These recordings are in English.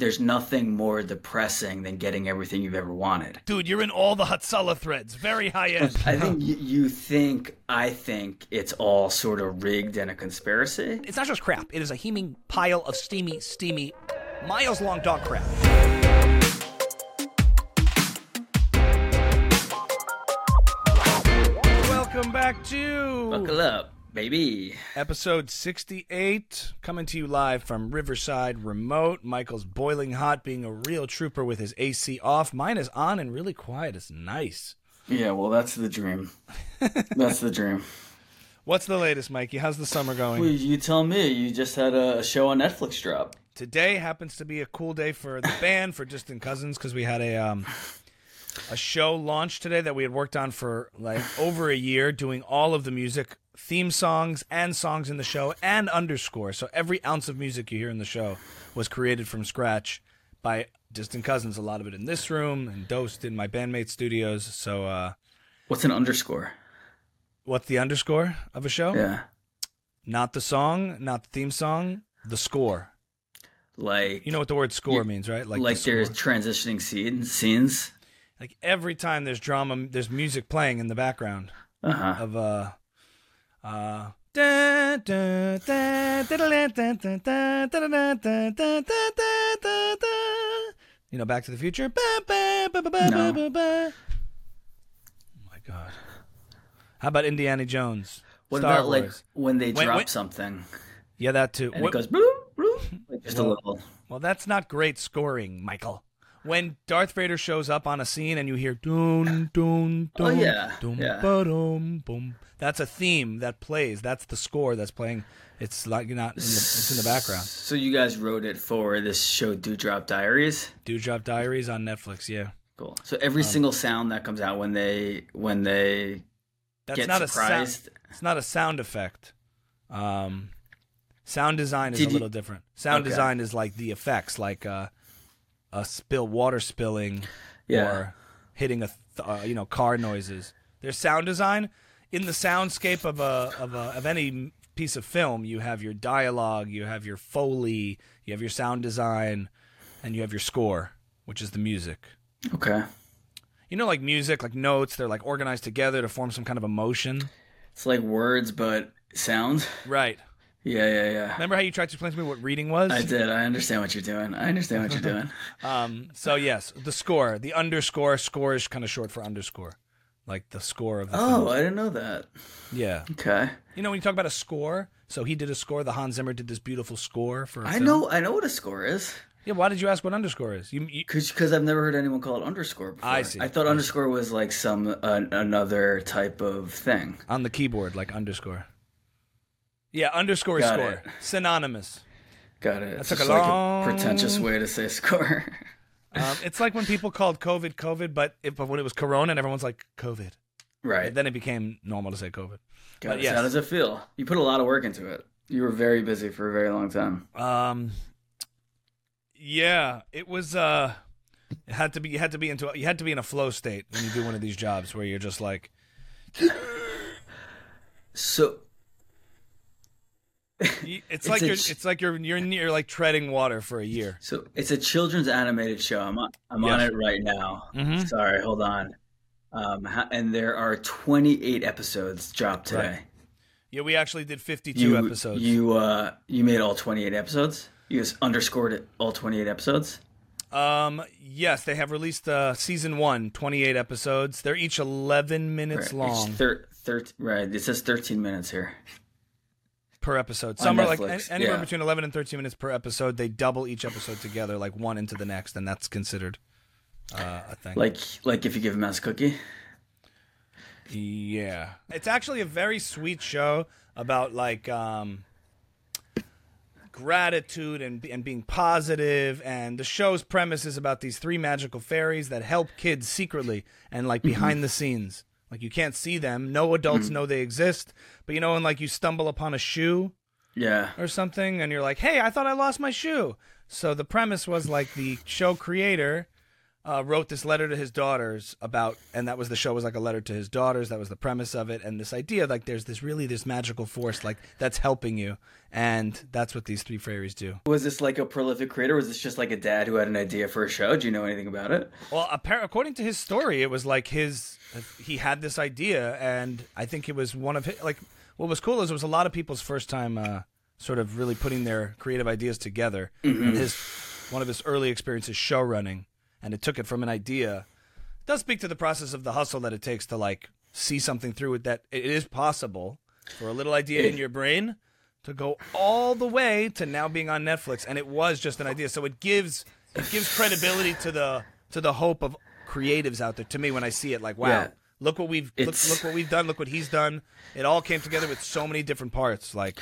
there's nothing more depressing than getting everything you've ever wanted. Dude, you're in all the Hatsala threads. Very high end. I think you, you think I think it's all sort of rigged and a conspiracy. It's not just crap. It is a heaming pile of steamy, steamy, miles long dog crap. Welcome back to Buckle up, baby. episode 68, coming to you live from Riverside Remote. Michael's boiling hot, being a real trooper with his AC off. Mine is on and really quiet. It's nice. Yeah, well, that's the dream. that's the dream. What's the latest, Mikey? How's the summer going? Well, you tell me. You just had a, show on Netflix drop. Today happens to be a cool day for the band for Distant Cousins because we had a um, a show launched today that we had worked on for like over a year, doing all of the music, theme songs, and songs in the show, and underscore. So every ounce of music you hear in the show was created from scratch by Distant Cousins. A lot of it in this room and dosed in my bandmate studios. So uh, What's an underscore? what's the underscore of a show? Yeah, Not the song, not the theme song, the score. like You know what the word score means, right? like, the there's transitioning scenes. Scenes. like every time there's drama there's music playing in the background Uh huh. of uh uh, you know, Back to the Future. No. Oh my God. How about Indiana Jones? What Star about Wars? like when they drop when, something? Yeah, that too. And what... it goes boom, boom, like just well, a little. Well, that's not great scoring, Michael. When Darth Vader shows up on a scene and you hear dun dun dun, Oh, yeah, yeah. ba-dum, boom, that's a theme that plays. That's the score that's playing. It's like you're not in the, it's in the background. So you guys wrote it for this show, Dew Drop Diaries. Dew Drop Diaries on Netflix. Yeah, Cool. So every single sound that comes out when they when they that's get not a surprised. sound. It's not a sound effect. Um, sound design is Did a you- little different. Sound Okay. design is like the effects, like uh, a spill, water spilling, Yeah. or hitting a th- uh, you know car noises. There's sound design in the soundscape of a of a of any piece of film. You have your dialogue, you have your foley, you have your sound design, and you have your score, which is the music. Okay. You know, like music, like notes, they're like organized together to form some kind of emotion. It's like words but sounds. Right. Yeah, yeah, yeah. Remember how you tried to explain to me what reading was? I did. I understand what you're doing. I understand what you're doing. Um, so yes, the score, the underscore score is kind of short for underscore, like the score of the Oh, film. I didn't know that. Yeah, Okay. you know when you talk about a score, so he did a score. The Hans Zimmer did this beautiful score for. a I film. know. I know what a score is. Yeah, why did you ask what underscore is? You, you Because I've never heard anyone call it underscore before. I see. I thought underscore was like some uh, another type of thing. on the keyboard like underscore. Yeah, underscore Got score, it. synonymous. Got it. It's took a like long- a pretentious way to say score. Um, it's like when people called COVID COVID, but it, but when it was Corona and everyone's like COVID, right. then it became normal to say COVID. Got but it. yes. How does it feel? You put a lot of work into it. You were very busy for a very long time. Um, yeah, it was. Uh, it had to be. You had to be into. You had to be in a flow state when you do one of these jobs where you're just like, So it's It's like you're. ch- It's like you're. You're near like treading water for a year. So it's a children's animated show. I'm on, I'm on it right now. Mhm. Sorry, hold on. Um, and there are 28 episodes dropped today. Right. Yeah, we actually did 52 You episodes. you uh you made all 28 episodes. You just underscored it all 28 episodes. Um, yes, they have released uh, season one, 28 episodes. They're each 11 minutes Right. long thir- thir- right. It says 13 minutes here. Per episode. Some are like an- anywhere yeah. between 11 and 13 minutes per episode. They double each episode together, like one into the next, and that's considered uh, a thing. Like like if you give a mouse a cookie. Yeah. It's actually a very sweet show about like um gratitude and and being positive and the show's premise is about these three magical fairies that help kids secretly and like behind the scenes. Like you can't see them, no adults mm-hmm. know they exist, but you know when like you stumble upon a shoe Yeah. or something and you're like, "Hey, I thought I lost my shoe." So the premise was like the show creator uh, wrote this letter to his daughters about, and that was the show was like a letter to his daughters. That was the premise of it, and this idea like there's this really this magical force like that's helping you, and that's what these three fairies do. Was this like a prolific creator? Was this just like a dad who had an idea for a show? Do you know anything about it? Well, appar- according to his story, it was like his he had this idea, and I think it was one of his like what was cool is it was a lot of people's first time uh, sort of really putting their creative ideas together. And his one of his early experiences show running, and it took it from an idea. It does speak to the process of the hustle that it takes to like see something through it. That it is possible for a little idea in your brain to go all the way to now being on Netflix, and it was just an idea. So it gives it gives credibility to the to the hope of creatives out there. To me, when I see it, like wow. Yeah. Look what we've look, look what we've done. Look what he's done. It all came together with so many different parts. Like,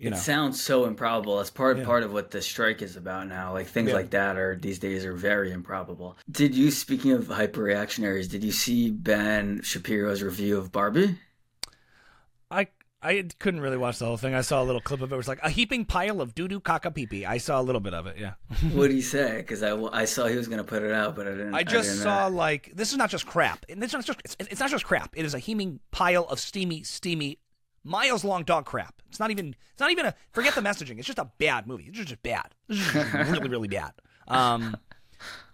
you It know, sounds so improbable. That's part Yeah. part of what the strike is about now. Like things Yeah. like that are these days are very improbable. Did you speaking of hyper reactionaries, did you see Ben Shapiro's review of Barbie? I I couldn't really watch the whole thing. I saw a little clip of it. It was like a heaping pile of doo doo caca pee pee. I saw a little bit of it. Yeah. what did he say? Because I, I saw he was going to put it out, but I didn't. I just didn't, saw uh, like this is not just crap. And This is not just it's, it's not just crap. It is a heaping pile of steamy, steamy, miles long dog crap. It's not even it's not even a forget the messaging. It's just a bad movie. It's just bad. It's just really really bad. Um,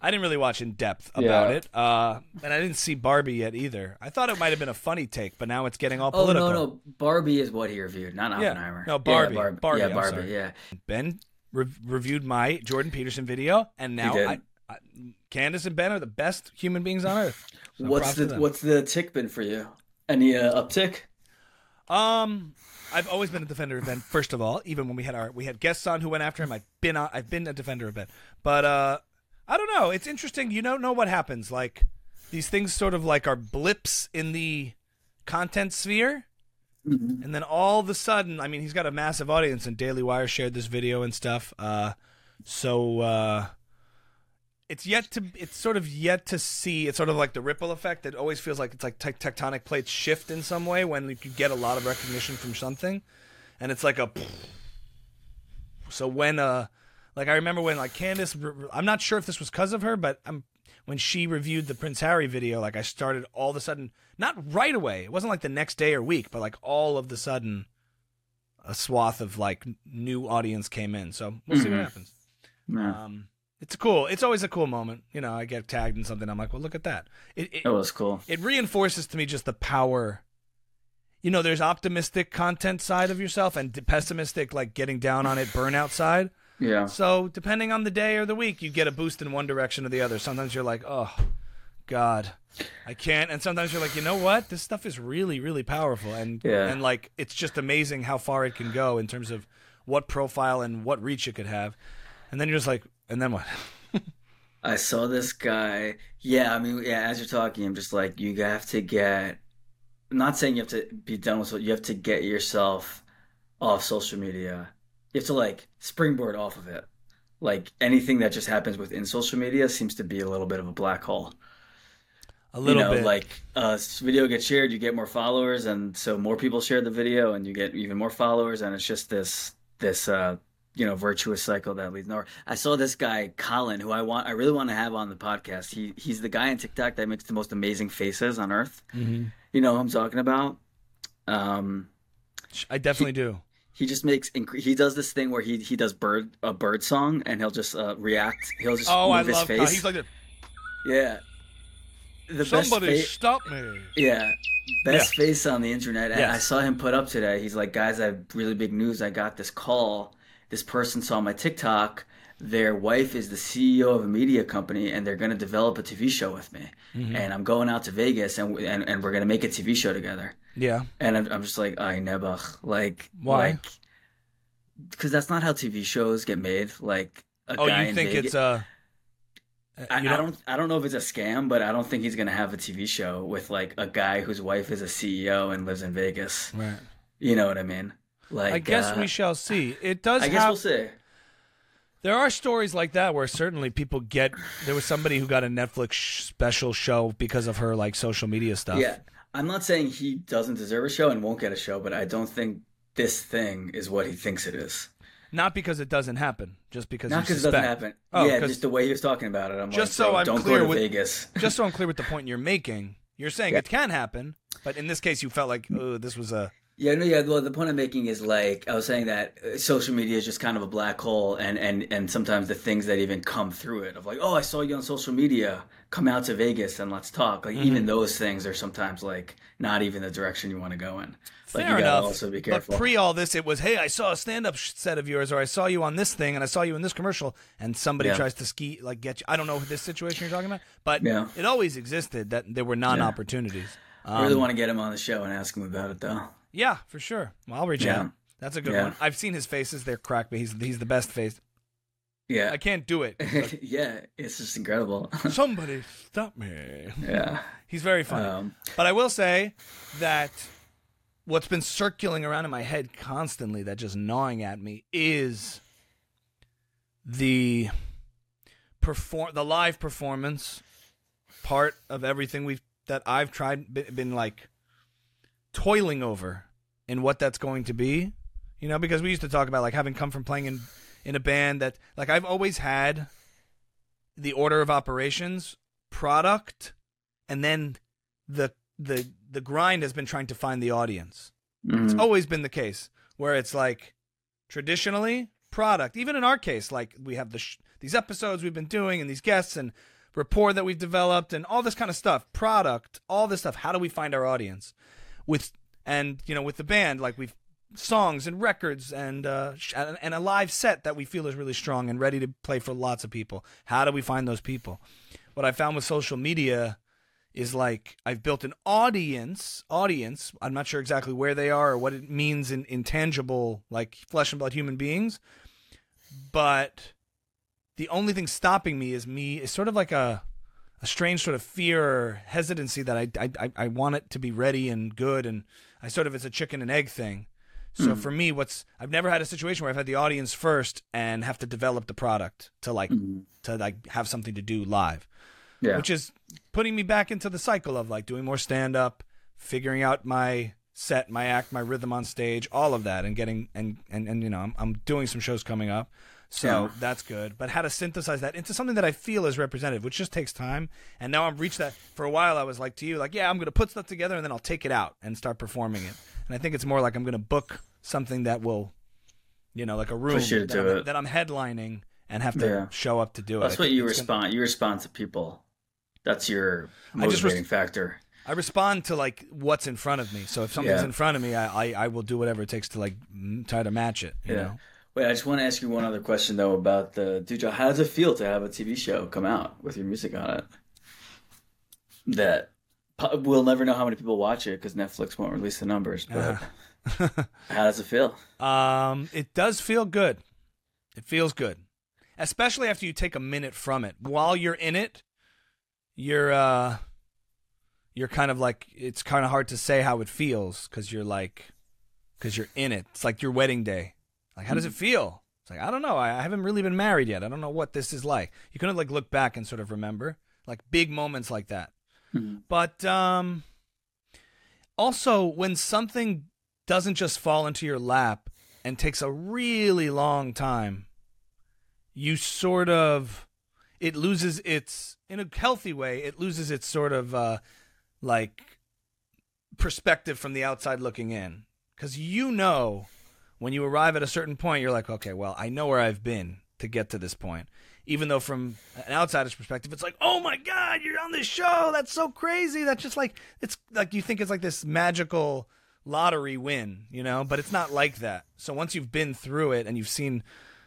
I didn't really watch in depth about Yeah. it, uh, and I didn't see Barbie yet either. I thought it might have been a funny take, but now it's getting all Oh political. no, no, Barbie is what he reviewed, not Yeah. Oppenheimer. No, Barbie. Yeah, Barbie. Barbie, Yeah, I'm Barbie. sorry. Yeah. Ben re- reviewed my Jordan Peterson video, and now. I, I, Candace and Ben are the best human beings on earth. So what's the what's the tick been for you? Any uh, uptick? Um, I've always been a defender of Ben. First of all, even when we had our we had guests on who went after him, I've been on, I've been a defender of Ben. But uh, I don't know. It's interesting. You don't know what happens. Like these things, sort of like are blips in the content sphere. And then all of a sudden, I mean, he's got a massive audience, and Daily Wire shared this video and stuff. Uh, so uh, it's yet to, it's sort of yet to see. It's sort of like the ripple effect. It always feels like it's like tec- tectonic plates shift in some way when you get a lot of recognition from something, and it's like a. So when uh, like I remember when like Candace, re- I'm not sure if this was because of her, but I'm when she reviewed the Prince Harry video, like I started all of a sudden, not right away. It wasn't like the next day or week, but like all of the sudden, a swath of like new audience came in. So we'll see what Mhm. happens. Yeah. Um, it's cool. It's always a cool moment. You know, I get tagged in something. I'm like, well, look at that. It it, That was cool. it reinforces to me just the power. You know, there's optimistic content side of yourself and pessimistic, like getting down on it, burnout side. Yeah. So depending on the day or the week, you get a boost in one direction or the other. Sometimes you're like, oh, God, I can't. And sometimes you're like, you know what? This stuff is really, really powerful. And Yeah. and like it's just amazing how far it can go in terms of what profile and what reach it could have. And then you're just like, and then what? I saw this guy. Yeah, I mean, yeah, as you're talking, I'm just like, you have to get, I'm not saying you have to be done with it, you have to get yourself off social media. You have to like springboard off of it. Like anything that just happens within social media seems to be a little bit of a black hole. A little you know, bit. like uh, video gets shared, you get more followers, and so more people share the video, and you get even more followers, and it's just this this uh, you know virtuous cycle that leads nowhere. I saw this guy Colin, who I want, I really want to have on the podcast. He he's the guy on TikTok that makes the most amazing faces on earth. Mhm. You know who I'm talking about? Um, I definitely do. he just makes inc- he does this thing where he he does bird a bird song, and he'll just uh, react. He'll just Oh, move I his love. face. He's like, yeah. The somebody best fa- stop me. Yeah. Best face on the internet. Yes. I saw him put up today. He's like, guys, I have really big news. I got this call. This person saw my TikTok. Their wife is the CEO of a media company, and they're going to develop a TV show with me. Mm-hmm. And I'm going out to Vegas, and and, and we're going to make a TV show together. Yeah. And I'm, I'm just like, I nebach. Like, Why? Like, because that's not how TV shows get made. Like, a Oh, you in think Vegas. it's uh I, you I don't. I don't know if it's a scam, but I don't think he's gonna have a TV show with like a guy whose wife is a CEO and lives in Vegas. Right. You know what I mean? Like, I guess uh, we shall see. It does I guess have we'll see. There are stories like that where certainly people get. There was somebody who got a Netflix special show because of her like social media stuff. Yeah, I'm not saying he doesn't deserve a show and won't get a show, but I don't think this thing is what he thinks it is. Not because it doesn't happen, just because Not because it doesn't happen. Oh, yeah, just the way he was talking about it. I'm Just like, so bro, I'm don't clear go to with- Vegas. just so I'm clear with the point you're making, you're saying Yeah. it can happen, but in this case, you felt like, oh, this was a Yeah, no, yeah. Well, the point I'm making is like I was saying that uh, social media is just kind of a black hole, and and and sometimes the things that even come through it of like, oh, I saw you on social media, come out to Vegas and let's talk. Like Mm-hmm. even those things are sometimes like not even the direction you want to go in. Like fair you gotta enough. also be but careful. pre all this, it was, hey, I saw a stand-up set of yours, or I saw you on this thing, and I saw you in this commercial, and somebody Yeah. tries to ski like get you. I don't know this situation you're talking about, but Yeah. it always existed that there were non-opportunities. I really Um, want to get him on the show and ask him about it though. Yeah, for sure. Well, I'll reach Yeah. out. That's a good Yeah. one. I've seen his faces; they're cracked, but he's he's the best face. Yeah, I can't do it. but yeah, it's just incredible. somebody stop me. yeah, He's very funny. um, But I will say that what's been circling around in my head constantly, that just gnawing at me, is the perform the live performance part of everything we've that I've tried been, been like toiling over and what that's going to be. You know, because we used to talk about like having come from playing in in a band that like I've always had the order of operations, product, and then the the the grind has been trying to find the audience. It's mhm. always been the case where it's like traditionally product. Even in our case, like we have the sh- these episodes we've been doing and these guests and rapport that we've developed and all this kind of stuff. Product, all this stuff. How do we find our audience? With and you know with the band, like we've songs and records and uh, and a live set that we feel is really strong and ready to play for lots of people. How do we find those people? What I found with social media is like I've built an audience. Audience. I'm not sure exactly where they are or what it means in intangible, like flesh and blood human beings. But the only thing stopping me is me is sort of like a a strange sort of fear or hesitancy that I I- I want it to be ready and good, and I sort of it's a chicken and egg thing. So hmm. for me, what's I've never had a situation where I've had the audience first and have to develop the product to like hmm. to like have something to do live yeah. which is putting me back into the cycle of like doing more stand up, figuring out my set, my act, my rhythm on stage, all of that, and getting and and and you know I'm I'm doing some shows coming up, so Yeah. that's good. But how to synthesize that into something that I feel is representative, which just takes time. And now I've reached that. For a while, I was like to you, like yeah, I'm gonna put stuff together and then I'll take it out and start performing it. And I think it's more like I'm gonna book something that will, you know, like a room that, I'm, that I'm headlining and have to Yeah. show up to do it. That's what you it's gonna- respond. You respond to people. That's your I just res- motivating factor. I respond to like what's in front of me. So if something's Yeah. in front of me, I, I I will do whatever it takes to like try to match it. You Yeah. know. Wait, I just want to ask you one other question though about the dude. Joe, How does it feel to have a TV show come out with your music on it? That we'll never know how many people watch it because Netflix won't release the numbers. But how does it feel? Um, it does feel good. It feels good, especially after you take a minute from it. While you're in it, you're uh, you're kind of like it's kind of hard to say how it feels because you're like because you're in it. It's like your wedding day. Like, how does it feel? It's like I don't know. I, I haven't really been married yet. I don't know what this is like. You couldn't like look back and sort of remember like big moments like that. Mhm. But um, also when something doesn't just fall into your lap and takes a really long time, you sort of it loses its in a healthy way. It loses its sort of uh, like perspective from the outside looking in because you know when you arrive at a certain point, you're like, okay, well, I know where I've been to get to this point. Even though from an outsider's perspective, it's like, oh my god, you're on this show. That's so crazy. That's just like it's like you think it's like this magical lottery win, you know, but it's not like that. So once you've been through it and you've seen,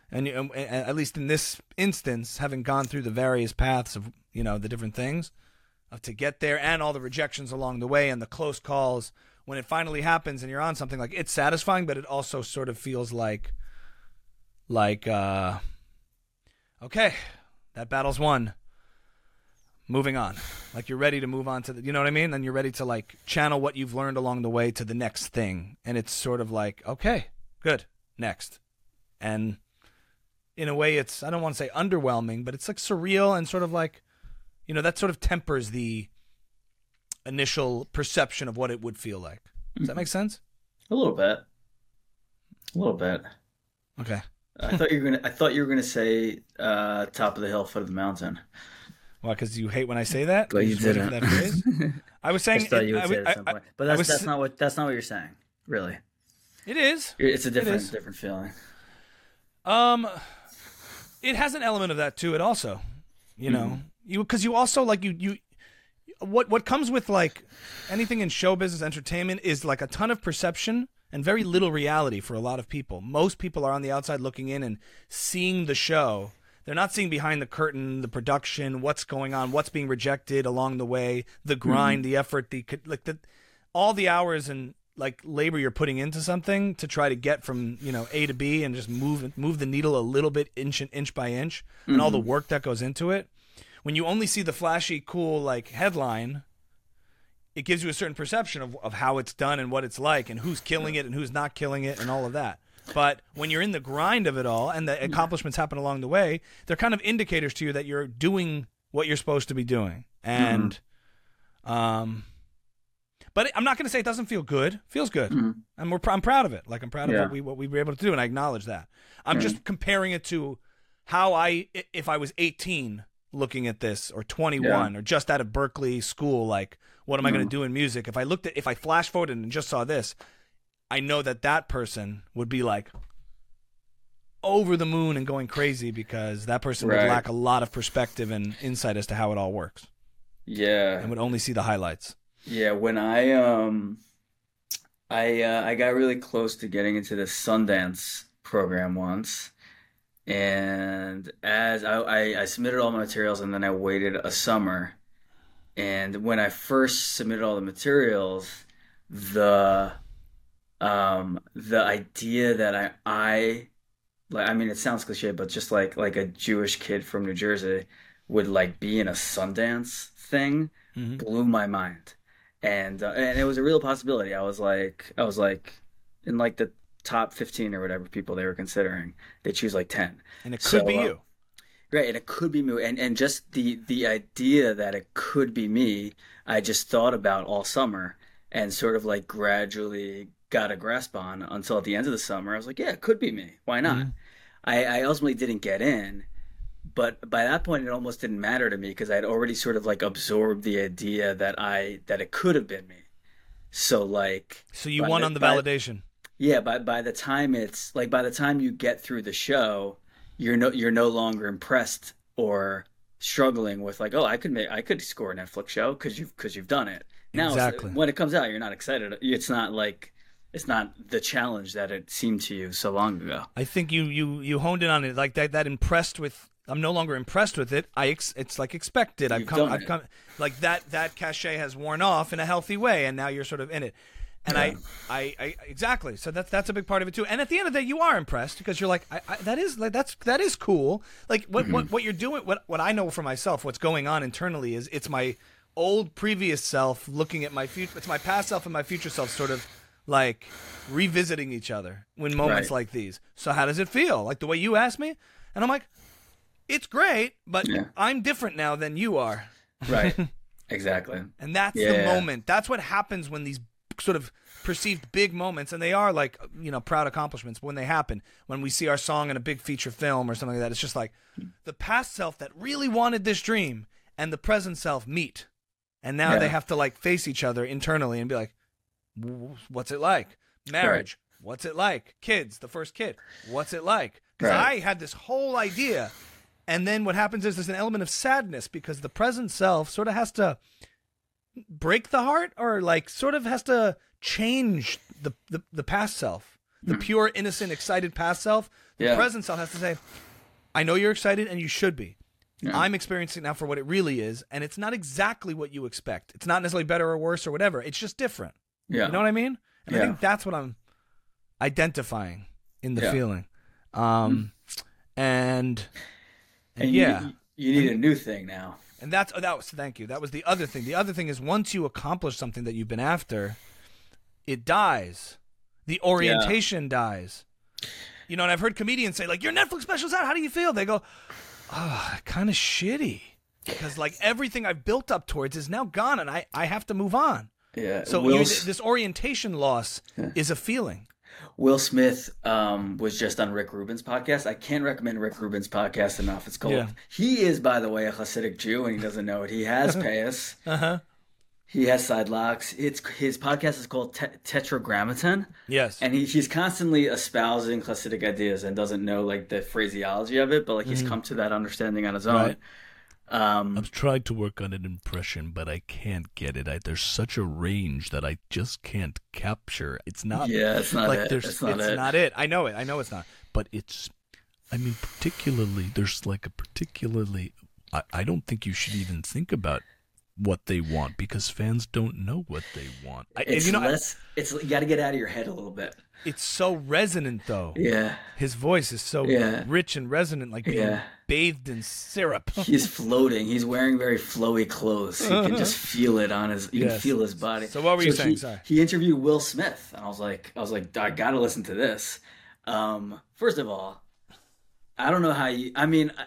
and, you, and at least in this instance, having gone through the various paths of you know the different things to get there and all the rejections along the way and the close calls when it finally happens and you're on something like it's satisfying but it also sort of feels like like uh okay that battle's won. Moving on. Like you're ready to move on to the you know what i mean? And you're ready to like channel what you've learned along the way to the next thing. And it's sort of like okay good next. And in a way it's i don't want to say underwhelming but it's like surreal and sort of like you know that sort of tempers the initial perception of what it would feel like does that make sense A little bit. A little bit. okay I thought you were gonna. I thought you were gonna say uh, top of the hill, foot of the mountain. Why? Because you hate when I say that. But you didn't. that phrase? I was saying. just thought you would I- say it I- at some I- point. But that's was- that's not what that's not what you're saying. Really, It is. It's a different is. different feeling. Um, it has an element of that to it, also. You know, you because you also like you you what what comes with like anything in show business entertainment is like a ton of perception and very little reality for a lot of people. Most people are on the outside looking in and seeing the show. They're not seeing behind the curtain, the production, what's going on, what's being rejected along the way, the mm-hmm. grind, the effort, the like the all the hours and like labor you're putting into something to try to get from you know A to B and just move move the needle a little bit inch inch by inch and all the mm-hmm. work that goes into it. When you only see the flashy, cool like headline, it gives you a certain perception of, of how it's done and what it's like and who's killing it and who's not killing it and all of that. But when you're in the grind of it all and the mm-hmm. accomplishments happen along the way, they're kind of indicators to you that you're doing what you're supposed to be doing. And mm-hmm. um but I'm not going to say it doesn't feel good. Feels good. Mm-hmm. And we're pr- I'm proud of it. Like I'm proud of Yeah. what we what we were able to do and I acknowledge that. I'm just comparing it to how i- if I was 18 looking at this or 21 or just out of Berklee school like what am I going to do in music? If I looked at if I flash forward and just saw this, I know that that person would be like over the moon and going crazy because that person would lack a lot of perspective and insight as to how it all works Yeah, and would only see the highlights. yeah. When I um, I uh, I got really close to getting into the Sundance program once, and as I, I I submitted all my materials and then I waited a summer, and when I first submitted all the materials, the um the idea that I I like I mean it sounds cliche, but just like like a Jewish kid from New Jersey would like be in a Sundance thing Mhm. blew my mind. And uh, and it was a real possibility. I was like I was like in like the top 15 or whatever people they were considering. They choose like 10. And it could So, be uh, you. Right, and it could be me, and and just the the idea that it could be me, I just thought about all summer, and sort of like gradually got a grasp on until at the end of the summer, I was like, yeah, it could be me. Why not? I, I ultimately didn't get in, but by that point, it almost didn't matter to me because I'd already sort of like absorbed the idea that I that it could have been me. So like, So you won the- on the validation. Yeah, by by the time it's like by the time you get through the show, you're no you're no longer impressed or struggling with like, oh, I could make I could score a Netflix show because you've because you've done it. Now Exactly. when it comes out, you're not excited. It's not like it's not the challenge that it seemed to you so long ago. I think you you you honed in on it like that. That impressed with. I'm no longer impressed with it. I ex, it's like expected. I've You've come. done I've it. come. Like that. That cachet has worn off in a healthy way, and now you're sort of in it. And I, I, I, exactly. So that's that's a big part of it too. And at the end of the day, you are impressed because you're like, I, I, that is like that's that is cool. Like what Mm-hmm. what what you're doing. What what I know for myself, what's going on internally is it's my old previous self looking at my future. It's my past self and my future self sort of like revisiting each other when moments Right. like these. So how does it feel? Like the way you asked me, and I'm like, it's great, but Yeah. I'm different now than you are. Right. exactly. And that's the moment. That's what happens when these sort of perceived big moments, and they are like, you know, proud accomplishments, but when they happen, when we see our song in a big feature film or something like that, it's just like the past self that really wanted this dream and the present self meet. And now Yeah. they have to like face each other internally and be like, what's it like? Marriage. What's it like? Kids, the first kid. What's it like? Because Right. I had this whole idea. And then what happens is there's an element of sadness because the present self sort of has to break the heart or like sort of has to change the the, the past self the pure innocent excited past self? The Yeah. present self has to say i know you're excited and you should be. Yeah. i'm experiencing it now for what it really is and it's not exactly what you expect. It's not necessarily better or worse or whatever. It's just different. Yeah. you know what i mean? And i think that's what i'm identifying in the Yeah. feeling. Um and and, And you- yeah. you, you need a new thing now. And that's oh, that was thank you. That was the other thing. The other thing is once you accomplish something that you've been after, it dies. The orientation dies. You know, and I've heard comedians say like, "Your Netflix special's out. How do you feel?" They go, ah, "Oh, kind of shitty." Because like everything I've built up towards is now gone, and I, I have to move on. Yeah. So you, this orientation loss is a feeling. Will Smith um, was just on Rick Rubin's podcast. I can't recommend Rick Rubin's podcast enough. It's called. Yeah. He is, by the way, a Hasidic Jew, and he doesn't know it. He has payas. Uh huh. He has side locks. It's his podcast is called Te- Tetragrammaton, Yes. and he, he's constantly espousing Hasidic ideas and doesn't know like the phraseology of it, but like he's come to that understanding on his own. Mm-hmm. Right. Um, I'm trying to work on an impression, but I can't get it. I, there's such a range that I just can't capture. It's not yeah, it's not like it. there's- It's not it's it. not it. I know it. I know it's not. but it's i mean particularly there's like a particularly I, I don't think you should even think about what they want because fans don't know what they want I, and It's you know, I- less. It's you got to get out of your head a little bit. it's so resonant though. Yeah, His voice is so Yeah. rich and resonant, like being Yeah. bathed in syrup. he's floating. He's wearing very flowy clothes. You can just feel it on his. You can feel his body. So what were you saying? He, Sorry. he interviewed Will Smith, and I was like, I was like, I got to listen to this. Um, first of all, I don't know how you. I mean, I-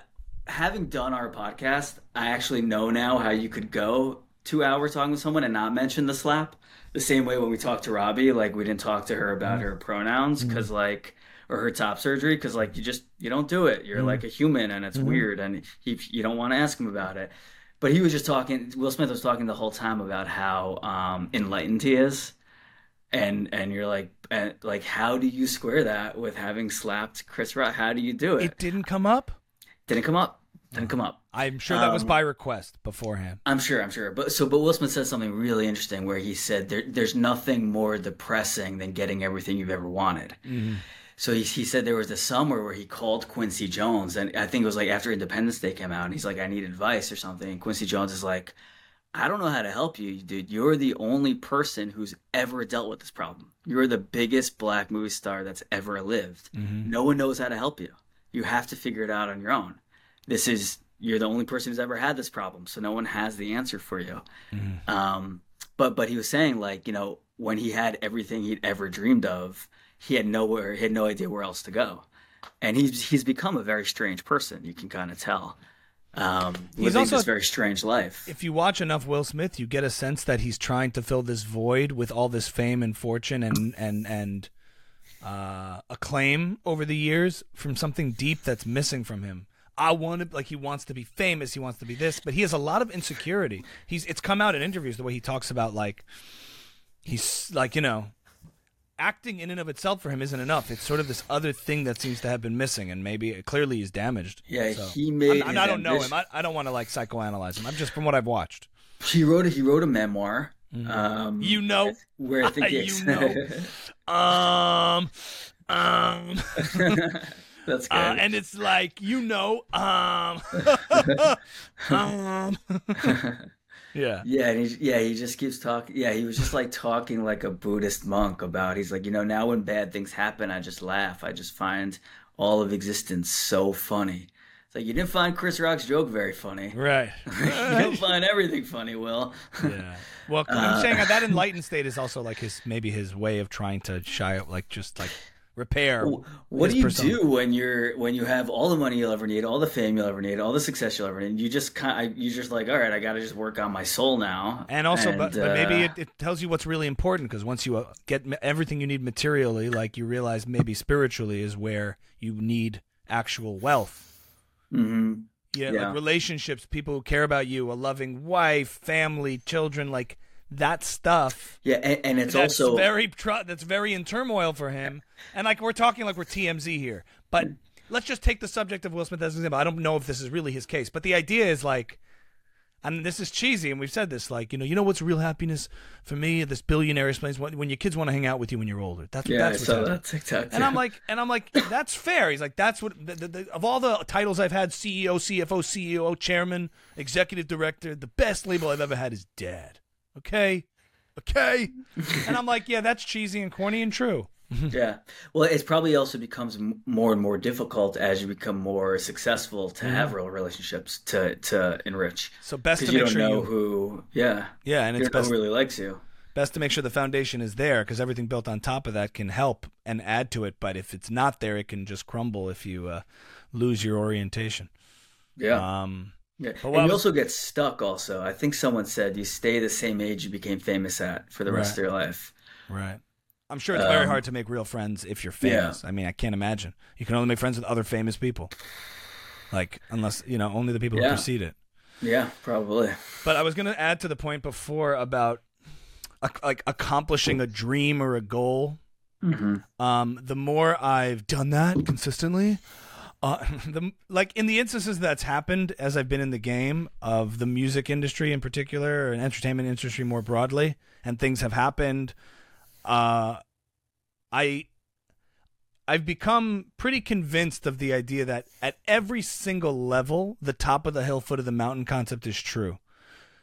having done our podcast, I actually know now how you could go two hours talking with someone and not mention the slap. The same way when we talked to Robbie, like we didn't talk to her about mm-hmm. her pronouns mm-hmm. because like or her top surgery because like you just you don't do it. You're mm-hmm. like a human and it's weird and he, you don't want to ask him about it. But he was just talking. Will Smith was talking the whole time about how um, enlightened he is, and and you're like, and, like, how do you square that with having slapped Chris Rock? How do you do it? It didn't come up. Didn't come up. Didn't come up. I'm sure that was Um, by request beforehand. I'm sure. I'm sure. But so, but Will Smith said something really interesting where he said there, there's nothing more depressing than getting everything you've ever wanted. So he, he said there was a summer where he called Quincy Jones, and I think it was like after Independence Day came out, and he's like, I need advice or something. And Quincy Jones is like, I don't know how to help you, dude. You're the only person who's ever dealt with this problem. You're the biggest black movie star that's ever lived. No one knows how to help you. You have to figure it out on your own. This is you're the only person who's ever had this problem, so no one has the answer for you. Um, but but he was saying like you know when he had everything he'd ever dreamed of, he had nowhere, he had no idea where else to go, and he's he's become a very strange person. You can kind of tell. Um, He's living also- this very strange life. If you watch enough Will Smith, you get a sense that he's trying to fill this void with all this fame and fortune and and and uh, acclaim over the years from something deep that's missing from him. I want to like he wants to be famous, he wants to be this, but he has a lot of insecurity. He's it's come out in interviews the way he talks about like he's like you know acting in and of itself for him isn't enough. It's sort of this other thing that seems to have been missing, and maybe clearly he's damaged. Yeah, So, he made. I'm- his I don't know him. I, I don't want to like psychoanalyze him. I'm just from what I've watched. He wrote a, he wrote a memoir. Um, You know, where I think You know. um, um, that's good. uh, and it's like you know, um, um, yeah. Yeah, and he, yeah, he just keeps talking. Yeah, he was just like talking like a Buddhist monk about. He's like, you know, now when bad things happen, I just laugh. I just find all of existence so funny. It's like you didn't find Chris Rock's joke very funny. Right. you don't find everything funny, Will. Yeah. Well, I'm saying that that enlightened state is also like his maybe his way of trying to shy up like just like repair. What do you persona. do when you're when you have all the money you'll ever need, all the fame you'll ever need, all the success you'll ever need? You just kind, of, you just like, all right, I got to just work on my soul now. And also, but, but maybe uh, it, it tells you what's really important because once you uh, get everything you need materially, like you realize maybe spiritually is where you need actual wealth. mhm. Yeah, Yeah. like relationships, people who care about you, a loving wife, family, children, like that stuff. yeah, and, and it's that's also very tr- that's very in turmoil for him. And like we're talking like we're TMZ here, but let's just take the subject of Will Smith as an example. I don't know if this is really his case, but the idea is like, and this is cheesy, and we've said this, like you know, you know what's real happiness for me? This billionaire explains when, when your kids want to hang out with you when you're older. That's yeah, that's I what's saw that TikTok. And too. I'm like, and I'm like, that's fair. He's like, that's what the, the, the, of all the titles I've had: CEO, CFO, CEO, chairman, executive director. The best label I've ever had is dad. Okay, okay. and I'm like, yeah, that's cheesy and corny and true. Yeah. Well, it probably also becomes more and more difficult as you become more successful to Mm-hmm. have real relationships to to enrich. So best to you make don't sure know you, who. Yeah. yeah, and You it's don't know best really likes you. best to make sure the foundation is there because everything built on top of that can help and add to it. But if it's not there, it can just crumble if you uh, lose your orientation. Yeah. Um, yeah. but And you also get stuck. Also, I think someone said you stay the same age you became famous at for the rest Right. of your life. right. I'm sure it's very Um, hard to make real friends if you're yeah. famous. I mean, I can't imagine. You can only make friends with other famous people. Like, unless, you know, only the people who precede it. Yeah, probably. But I was going to add to the point before about like accomplishing a dream or a goal. hmm Um, the more I've done that consistently, uh, the like in the instances that's happened as I've been in the game of the music industry in particular and entertainment industry more broadly, and things have happened. Uh, I I've become pretty convinced of the idea that at every single level, the top of the hill, foot of the mountain concept is true.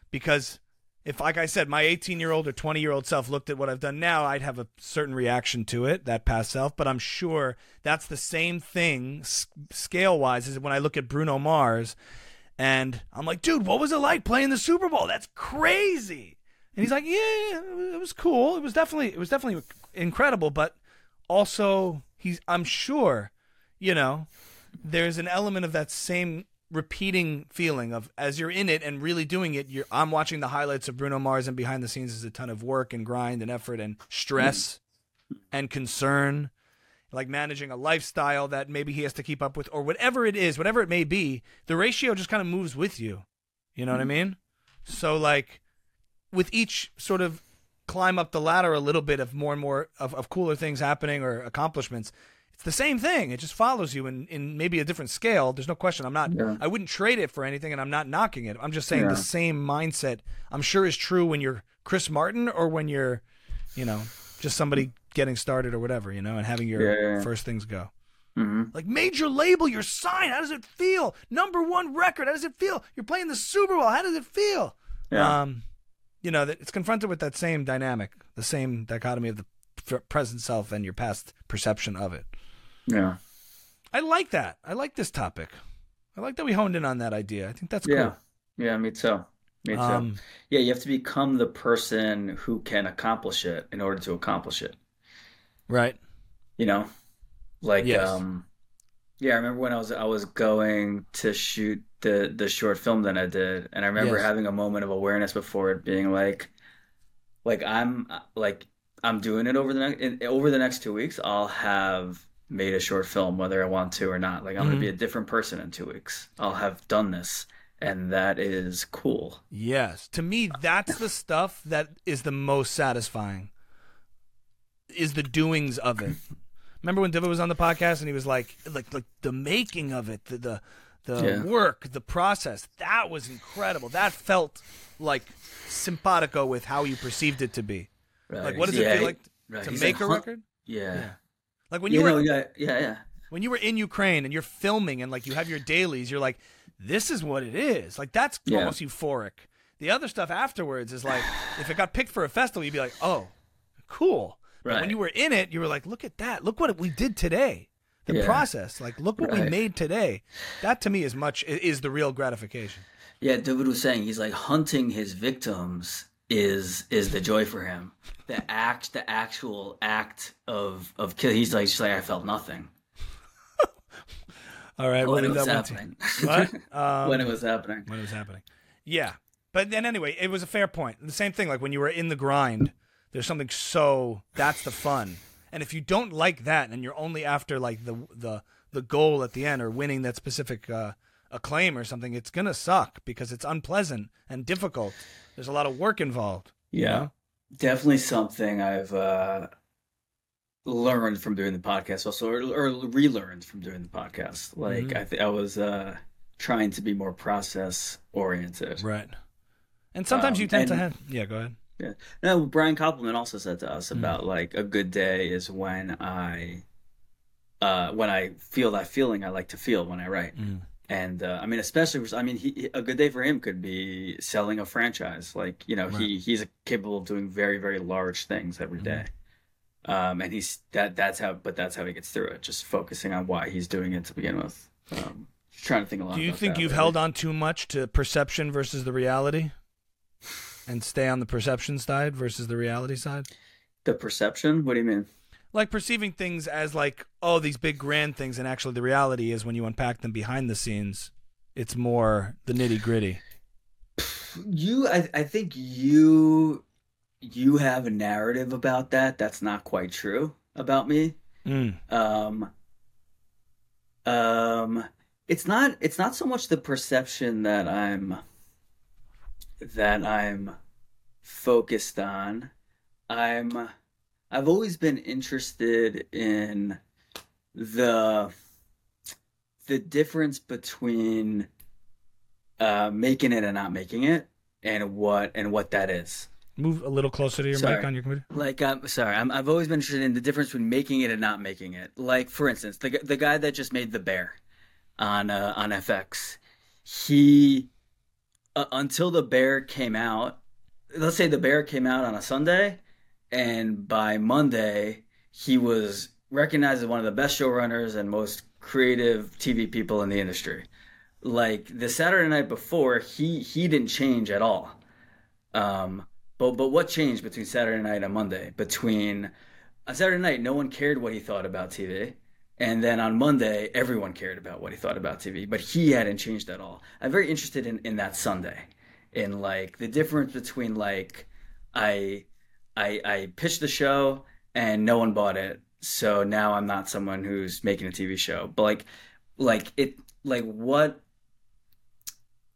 Because if, like I said, my 18 year old or 20 year old self looked at what I've done now, I'd have a certain reaction to it, that past self. But I'm sure that's the same thing scale wise as when I look at Bruno Mars and I'm like, dude, what was it like playing the Super Bowl? That's crazy. And he's like, yeah, it was cool. It was definitely, it was definitely incredible. But also, he's, I'm sure, you know, there's an element of that same repeating feeling of as you're in it and really doing it you're I'm watching the highlights of Bruno Mars and behind the scenes is a ton of work and grind and effort and stress and concern like managing a lifestyle that maybe he has to keep up with or whatever it is whatever it may be the ratio just kind of moves with you. You know what I mm-hmm. mean? So like with each sort of climb up the ladder a little bit of more and more of, of cooler things happening or accomplishments it's the same thing. It just follows you in, in maybe a different scale. There's no question. I'm not Yeah. i wouldn't trade it for anything and i'm not knocking it. I'm just saying Yeah. the same mindset i'm sure is true when you're chris martin or when you're you know just somebody getting started or whatever you know and having your Yeah, first things go. Hmm like major label your sign. how does it feel? Number one record how does it feel? You're playing the super bowl how does it feel? Yeah. um you know that it's confronted with that same dynamic the same dichotomy of the present self and your past perception of it yeah. i like that i like this topic i like that we honed in on that idea i think that's Yeah. cool Yeah, me too. Me too. um Yeah, you have to become the person who can accomplish it in order to accomplish it. right You know? Like Yes. um yeah, I remember when I was I was going to shoot the the short film that I did, and I remember Yes. having a moment of awareness before it being like like I'm like I'm doing it over the next over the next 2 weeks, I'll have made a short film whether I want to or not. Like I'm Mhm. going to be a different person in 2 weeks. I'll have done this, and that is cool. yes to me that's the stuff that is the most satisfying is the doings of it remember when Diva was on the podcast and he was like like like the making of it the the, the Yeah. work the process that was incredible that felt like simpatico with how you perceived it to be like what does Yeah, it feel like right. to He's make like, a record Yeah. Like when You you were know, yeah, yeah, yeah. when you were in Ukraine and you're filming and like you have your dailies, you're like, this is what it is. Like that's Yeah. almost euphoric. The other stuff afterwards is like, if it got picked for a festival, you'd be like, oh, cool. But when you were in it, you were like, look at that. Look what we did today. The Yeah. process. Like, look what we made today. That to me is much is the real gratification. Yeah, David was saying he's like hunting his victims is is the joy for him. The act, the actual act of of kill. He's like, just like I felt nothing All right, when we'll it was happening. What? Um, when it was happening. when it was happening. Yeah. But then anyway, it was a fair point. The same thing, like when you were in the grind, there's something so that's the fun. And if you don't like that and you're only after like the the the goal at the end or winning that specific uh, acclaim or something, it's gonna suck because it's unpleasant and difficult. There's a lot of work involved. you Yeah, know? definitely something I've uh, learned from doing the podcast, also or, or relearned from doing the podcast. Like Mhm. I think I was uh, trying to be more process oriented. Right. And sometimes Um, you tend to have yeah, go ahead. Yeah. No, Brian Koppelman also said to Mm. us about like a good day is when I uh when I feel that feeling I like to feel when I write. Mm. And uh, I mean especially I mean he, a good day for him could be selling a franchise. Like, you know, he he's capable of doing very very large things every day. Mm-hmm. Um and he's that that's how but that's how he gets through it, just focusing on why he's doing it to begin with. Um trying to think a lot Do you think that you've lately. held on too much to perception versus the reality? And stay on the perception side versus the reality side? the perception? What do you mean? Like perceiving things as like oh these big grand things and actually the reality is when you unpack them behind the scenes it's more the nitty gritty You, I, I think you you have a narrative about that that's not quite true about me. Mm. Um, um, it's not it's not so much the perception that I'm that I'm focused on. I'm I've always been interested in the the difference between uh, making it and not making it, and what and what that is. Move a little closer to your Sorry. mic on your computer. Like, I'm sorry, I'm, I've always been interested in the difference between making it and not making it. Like, for instance, the the guy that just made the bear on uh, on FX, he uh, until the bear came out. Let's say the bear came out on a Sunday, and by Monday he was recognized as one of the best showrunners and most creative TV people in the industry. Like the Saturday night before, he he didn't change at all. Um, but but what changed between Saturday night and Monday? Between on Saturday night, no one cared what he thought about TV, and then on Monday, everyone cared about what he thought about TV. But he hadn't changed at all. I'm very interested in in that Sunday, in like the difference between like I I I pitched the show and no one bought it, so now I'm not someone who's making a TV show. But like like it like what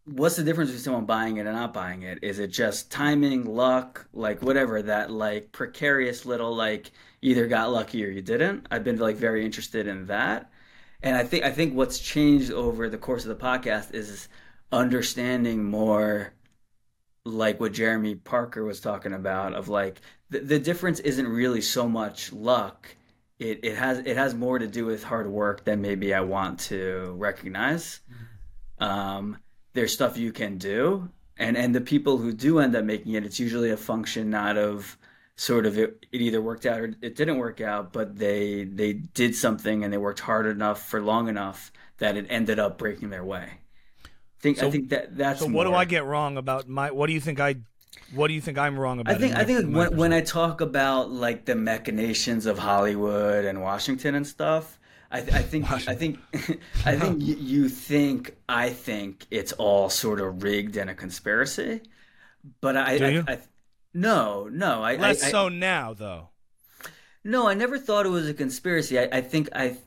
what's the difference between someone buying it and not buying it? Is it just timing, luck, like whatever that like precarious little like either got lucky or you didn't? I've been like very interested in that. And I think I think what's changed over the course of the podcast is understanding more like what Jeremy Parker was talking about of like the, the difference isn't really so much luck. It, it has it has more to do with hard work than maybe I want to recognize. Um, there's stuff you can do, and and the people who do end up making it, it's usually a function not of sort of it, it either worked out or it didn't work out, but they they did something and they worked hard enough for long enough that it ended up breaking their way. I think I So- think that that's So what do I get wrong about my? What do you think I? What do you think I'm wrong about? I think I think in when when? I talk about like the machinations of Hollywood and Washington and stuff, I, th- I think I think I think you, you think I think it's all sort of rigged and a conspiracy, but I, Do I, you? I no no I less I, I- so now though. no I never thought it was a conspiracy. I, I think I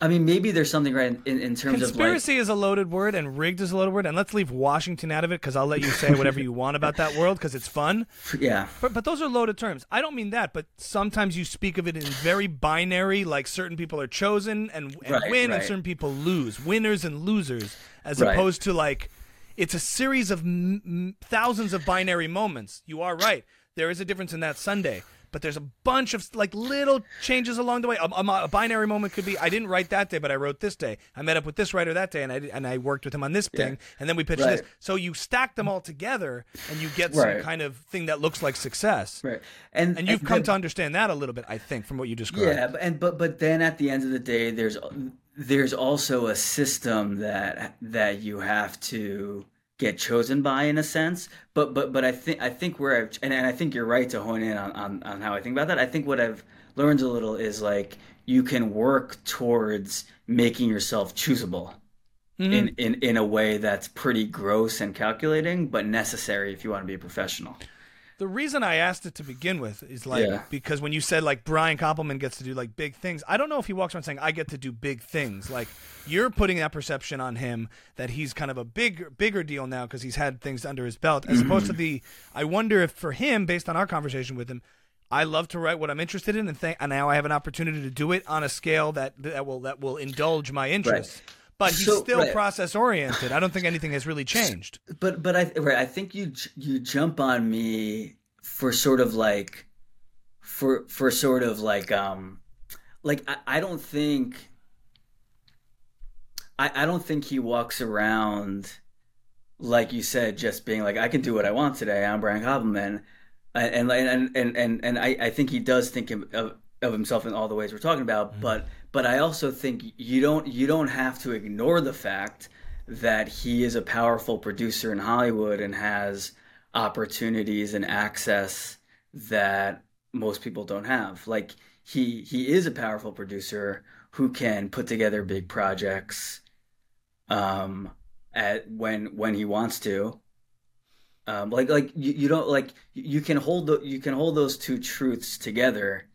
I mean maybe there's something right in, in, in terms of like Conspiracy is a loaded word, and rigged is a loaded word. And let's leave Washington out of it because I'll let you say whatever you want about that world because it's fun. yeah But, but those are loaded terms. I don't mean that, but sometimes you speak of it in very binary, like certain people are chosen and, and Right, win, and certain people lose, winners and losers, as Right. opposed to like it's a series of m- m- thousands of binary moments. You are right. There is a difference in that Sunday, but there's a bunch of like little changes along the way. A, a- a binary moment could be I didn't write that day, but I wrote this day. I met up with this writer that day, and I and I worked with him on this thing, and then we pitched Right. this. So you stack them all together, and you get Right. some kind of thing that looks like success. right and And you've come the- to understand that a little bit, I think, from what you described. Yeah, but, and but but then at the end of the day, there's there's also a system that that you have to get chosen by in a sense. But but but I think I think where I've and, and I think you're right to hone in on, on on how I think about that. I think what I've learned a little is like you can work towards making yourself choosable. Mm-hmm. In, in in a way that's pretty gross and calculating, but necessary if you want to be a professional. The reason I asked it to begin with is like Yeah. because when you said like Brian Koppelman gets to do like big things, I don't know if he walks around saying I get to do big things. Like you're putting that perception on him that he's kind of a big bigger deal now because he's had things under his belt, as opposed to the. I wonder if for him, based on our conversation with him, I love to write what I'm interested in, and, th- and now I have an opportunity to do it on a scale that that will that will indulge my interests. But he's So- still right. process oriented. I don't think anything has really changed. But but I right, I think you you jump on me for sort of like for for sort of like um like I, I don't think I, I don't think he walks around like you said just being like I can do what I want today I'm Brian Koppelman and and and and and, I, I think he does think of, of of himself in all the ways we're talking about but but I also think you don't you don't have to ignore the fact that he is a powerful producer in Hollywood and has opportunities and access that most people don't have. Like he he is a powerful producer who can put together big projects um at when when he wants to Um, like like you, you don't like you can hold the, you can hold those two truths together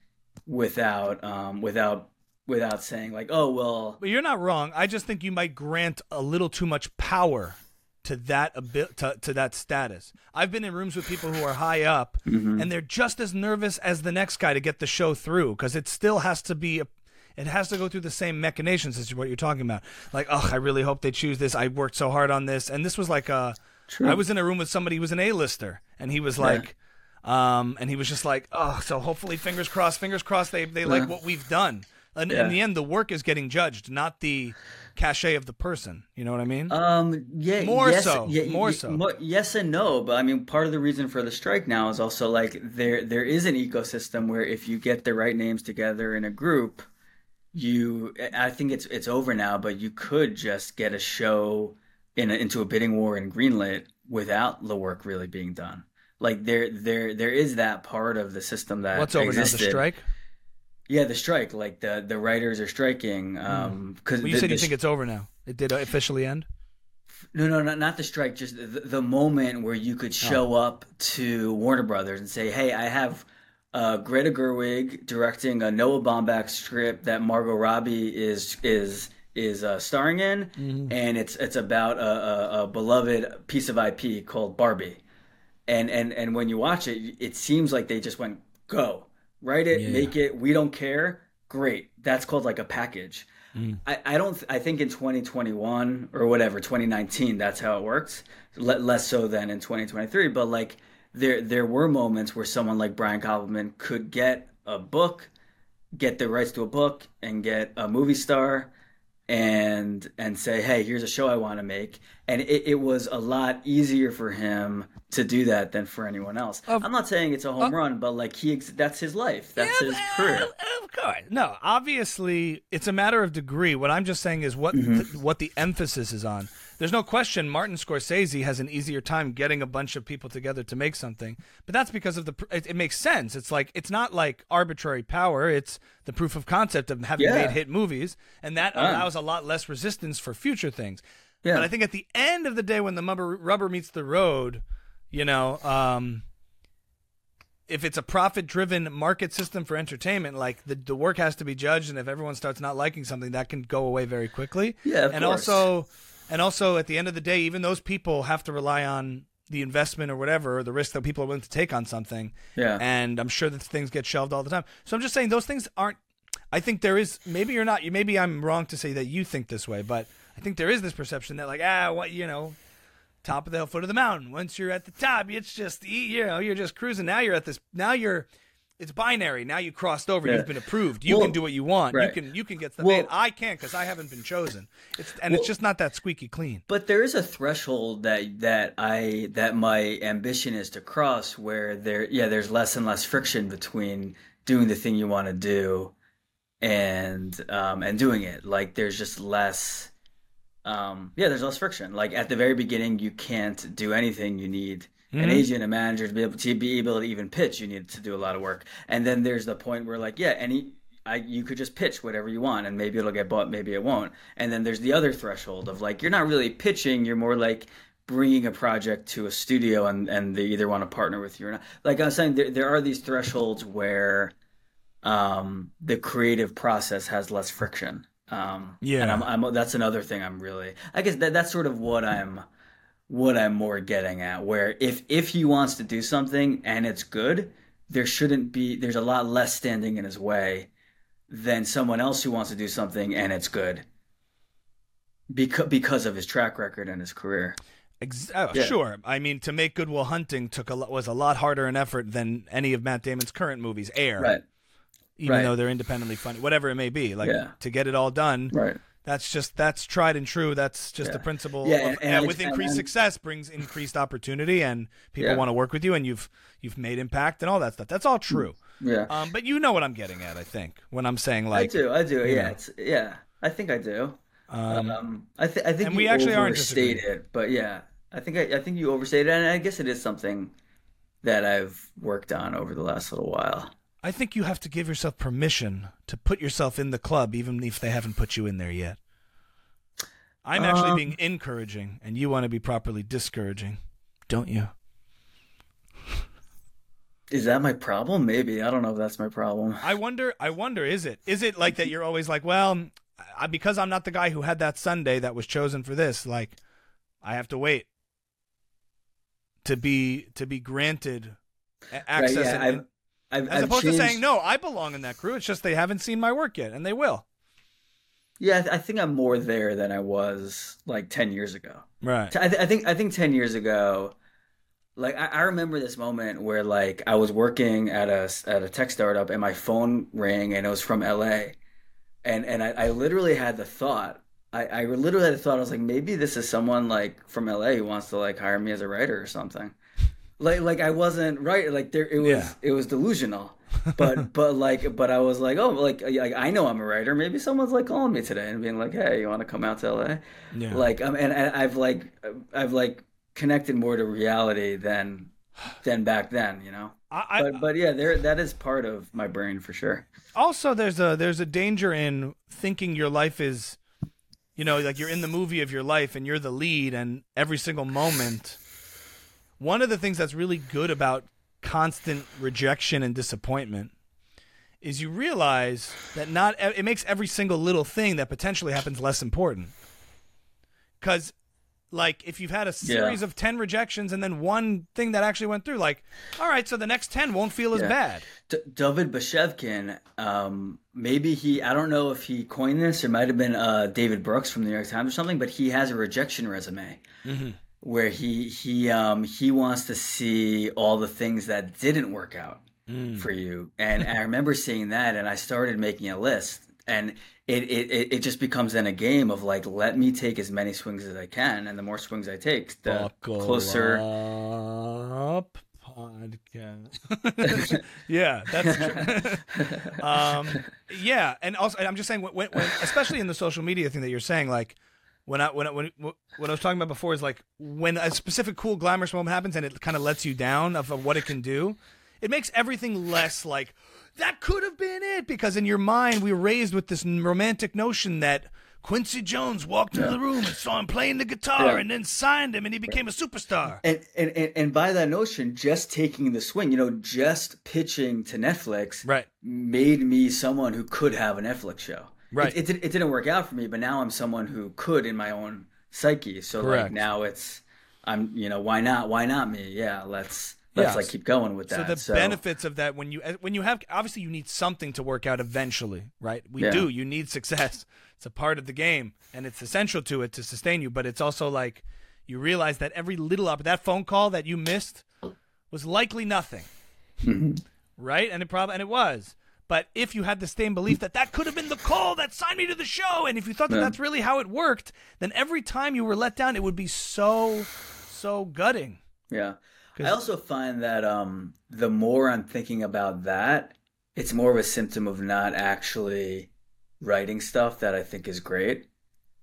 without um without without saying like oh well But you're not wrong. I just think you might grant a little too much power to that abi- to, to that status. I've been in rooms with people who are high up Mm-hmm. and they're just as nervous as the next guy to get the show through because it still has to be a, it has to go through the same machinations as what you're talking about. Like, oh, I really hope they choose this. I worked so hard on this. And this was like a True. I was in a room with somebody who was an A-lister and he was like um and he was just like, "Oh, so hopefully fingers crossed, fingers crossed they they like what we've done." And Yeah. in the end the work is getting judged, not the cachet of the person. You know what I mean? Um. Yeah. More yes, so, Yeah, more y- so. mo- yes and no, but I mean, part of the reason for the strike now is also like there there is an ecosystem where if you get the right names together in a group, you I think it's it's over now, but you could just get a show in a, into a bidding war and greenlit without the work really being done. Like there there there is that part of the system that What's over existed. now? The strike? Yeah, the strike. Like the the writers are striking. Um, because Hmm. Well, you said you think it's over now. It did officially end? No, no, not, not the strike. Just the, the moment where you could show up to Warner Brothers and say, "Hey, I have uh, Greta Gerwig directing a Noah Baumbach script that Margot Robbie is is is uh, starring in, and it's it's about a, a, a beloved piece of IP called Barbie." And and and when you watch it, it seems like they just went, "Go, write it, make it. We don't care. Great. That's called like a package." Mm. I, I don't. th- I think in 2021 or whatever 2019, that's how it works. Le- less so than in 2023. But like there there were moments where someone like Brian Koppelman could get a book, get the rights to a book, and get a movie star, and and say, hey, here's a show I want to make. And it, it was a lot easier for him to do that than for anyone else. I'm not saying it's a home run, but like he ex- that's his life. That's his career. Of course. No, obviously it's a matter of degree. What I'm just saying is what Mm-hmm. th- what the emphasis is on. There's no question Martin Scorsese has an easier time getting a bunch of people together to make something, but that's because of the. pr- It, it makes sense. It's like it's not like arbitrary power. It's the proof of concept of having Yeah. made hit movies, and that Ah. allows a lot less resistance for future things. Yeah. But I think at the end of the day, when the rubber meets the road, you know, um, if it's a profit driven market system for entertainment, like the, the work has to be judged, and if everyone starts not liking something, that can go away very quickly. Yeah, of and course. also, and also at the end of the day, even those people have to rely on the investment or whatever, or the risk that people are willing to take on something. Yeah. And I'm sure that things get shelved all the time. So I'm just saying those things aren't. I think there is. Maybe you're not. Maybe I'm wrong to say that you think this way, but I think there is this perception that like ah, what you know, top of the hill, foot of the mountain. Once you're at the top, it's just you know you're just cruising. Now you're at this. Now you're. It's binary. Now you crossed over. Yeah. You've been approved. You Well, can do what you want. You can you can get the Well- man. I can't because I haven't been chosen. It's and it's just not that squeaky clean. But there is a threshold that that I that my ambition is to cross where there yeah there's less and less friction between doing the thing you want to do and um and doing it like there's just less um yeah there's less friction. Like at the very beginning you can't do anything. You need an agent a manager to be able to be able to even pitch. You need to do a lot of work. And then there's the point where like yeah any I, you could just pitch whatever you want and maybe it'll get bought maybe it won't. And then there's the other threshold of like you're not really pitching. You're more like bringing a project to a studio and, and they either want to partner with you or not. Like i was saying there, there are these thresholds where um, the creative process has less friction um, Yeah. and I'm, I'm that's another thing i'm really i guess that, that's sort of what i'm what i'm more getting at where if if he wants to do something and it's good there shouldn't be there's a lot less standing in his way than someone else who wants to do something and it's good because because of his track record and his career. Ex- oh, Yeah. Sure. I mean, to make Good Will Hunting took a lot, was a lot harder an effort than any of Matt Damon's current movies. Air, Right. Even right. though they're independently funded, whatever it may be. Like Yeah. to get it all done. Right. That's just that's tried and true. That's just Yeah. the principle. Yeah, of, and- and and with increased and- success brings increased opportunity, and people Yeah. want to work with you, and you've you've made impact and all that stuff. That's all true. Yeah. Um, but you know what I'm getting at, I think, when I'm saying like I do. I do. Yeah. It's yeah. I think I do. um, Um, I, th- I think and you we actually aren't overstate it, but yeah, I think I, I think you overstated, it, and I guess it is something that I've worked on over the last little while. I think you have to give yourself permission to put yourself in the club, even if they haven't put you in there yet. I'm actually Um, being encouraging, and you want to be properly discouraging, don't you? Is that my problem? Maybe. I don't know if that's my problem. I wonder. I wonder. Is it? Is it like that? You're always like, well, I, because I'm not the guy who had that Sunday that was chosen for this. Like, I have to wait to be to be granted access. Right, yeah, and- I've, as I've opposed changed, to saying, no, I belong in that crew. It's just they haven't seen my work yet, and they will. Yeah, I, th- I think I'm more there than I was like ten years ago. Right. I, th- I think I think ten years ago, like I, I remember this moment where like I was working at a at a tech startup and my phone rang and it was from LA, and and I, I literally had the thought. I, I literally had the thought. I was like, maybe this is someone like from LA who wants to like hire me as a writer or something. Like like I wasn't right. Like there it was Yeah. it was delusional. but but like but I was like oh like, like I know I'm a writer maybe someone's like calling me today and being like hey you want to come out to LA Yeah. like um, and, and I've like I've like connected more to reality than than back then you know I, I, but but yeah there that is part of my brain for sure also there's a there's a danger in thinking your life is you know like you're in the movie of your life and you're the lead and every single moment one of the things that's really good about constant rejection and disappointment is you realize that not it makes every single little thing that potentially happens less important. Cuz like if you've had a series of 10 rejections and then one thing that actually went through like all right so the next 10 won't feel as bad. D- David Bashevkin um maybe he I don't know if he coined this or might have been uh David Brooks from the New York Times or something but he has a rejection resume where he he um he wants to see all the things that didn't work out for you and I remember seeing that and I started making a list and it, it it just becomes then a game of like let me take as many swings as I can and the more swings I take the Buckle closer up podcast. yeah, that's true. um, yeah, and also I'm just saying when, when, especially in the social media thing that you're saying, like when I when I, when what I was talking about before is like when a specific cool glamorous moment happens and it kind of lets you down of, of what it can do. It makes everything less like that could have been it because in your mind we were raised with this romantic notion that Quincy Jones walked into the room and saw him playing the guitar Yeah. and then signed him and he became a superstar. And, and and and by that notion, just taking the swing, you know, just pitching to Netflix, Right. made me someone who could have a Netflix show. Right. It, it, did- it didn't work out for me, but now I'm someone who could in my own psyche. So Correct. like now it's, I'm you know why not why not me? Yeah, let's let's Yeah. like keep going with that. So that. the benefits of that when you eh, when you have obviously you need something to work out eventually, right? We Yeah. do. You need success. It's a part of the game and it's essential to it to sustain you, but it's also like you realize that every little up that phone call that you missed was likely nothing. Mm-hmm. Right? And it probably and it was. But if you had the same belief that that could have been the call that signed me to the show, and if you thought that Yeah. that's really how it worked, then every time you were let down, it would be so, so gutting. Yeah. I also find that um, the more I'm thinking about that, it's more of a symptom of not actually writing stuff that I think is great.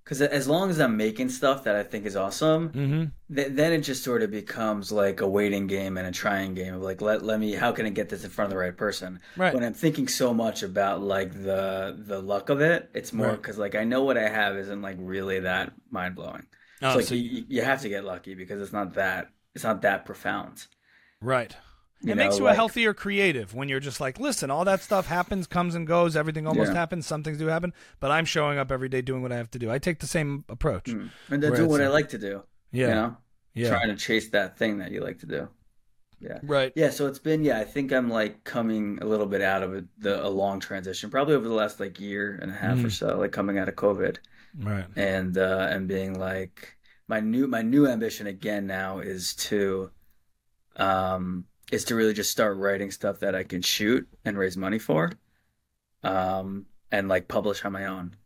Because as long as I'm making stuff that I think is awesome, Mm-hmm. th- then it just sort of becomes like a waiting game and a trying game of like let let me how can I get this in front of the right person? Right. When I'm thinking so much about like the the luck of it, it's more Right. because like I know what I have isn't like really that mind blowing. Oh, it's like so you, you have to get lucky because it's not that it's not that profound. Right. You it makes know, you a healthier creative when you're just like, listen, all that stuff happens, comes and goes, everything almost Yeah. happens, some things do happen, but I'm showing up every day doing what I have to do. I take the same approach. Mm. And then do what I like- like to do. Yeah. You know? yeah. Trying to chase that thing that you like to do. Yeah. Right. Yeah, so it's been yeah, I think I'm like coming a little bit out of it, the a long transition, probably over the last like year and a half or Mm. so, like coming out of COVID Right. and uh and being like my new my new ambition again now is to um is to really just start writing stuff that I can shoot and raise money for. Um and like publish on my own.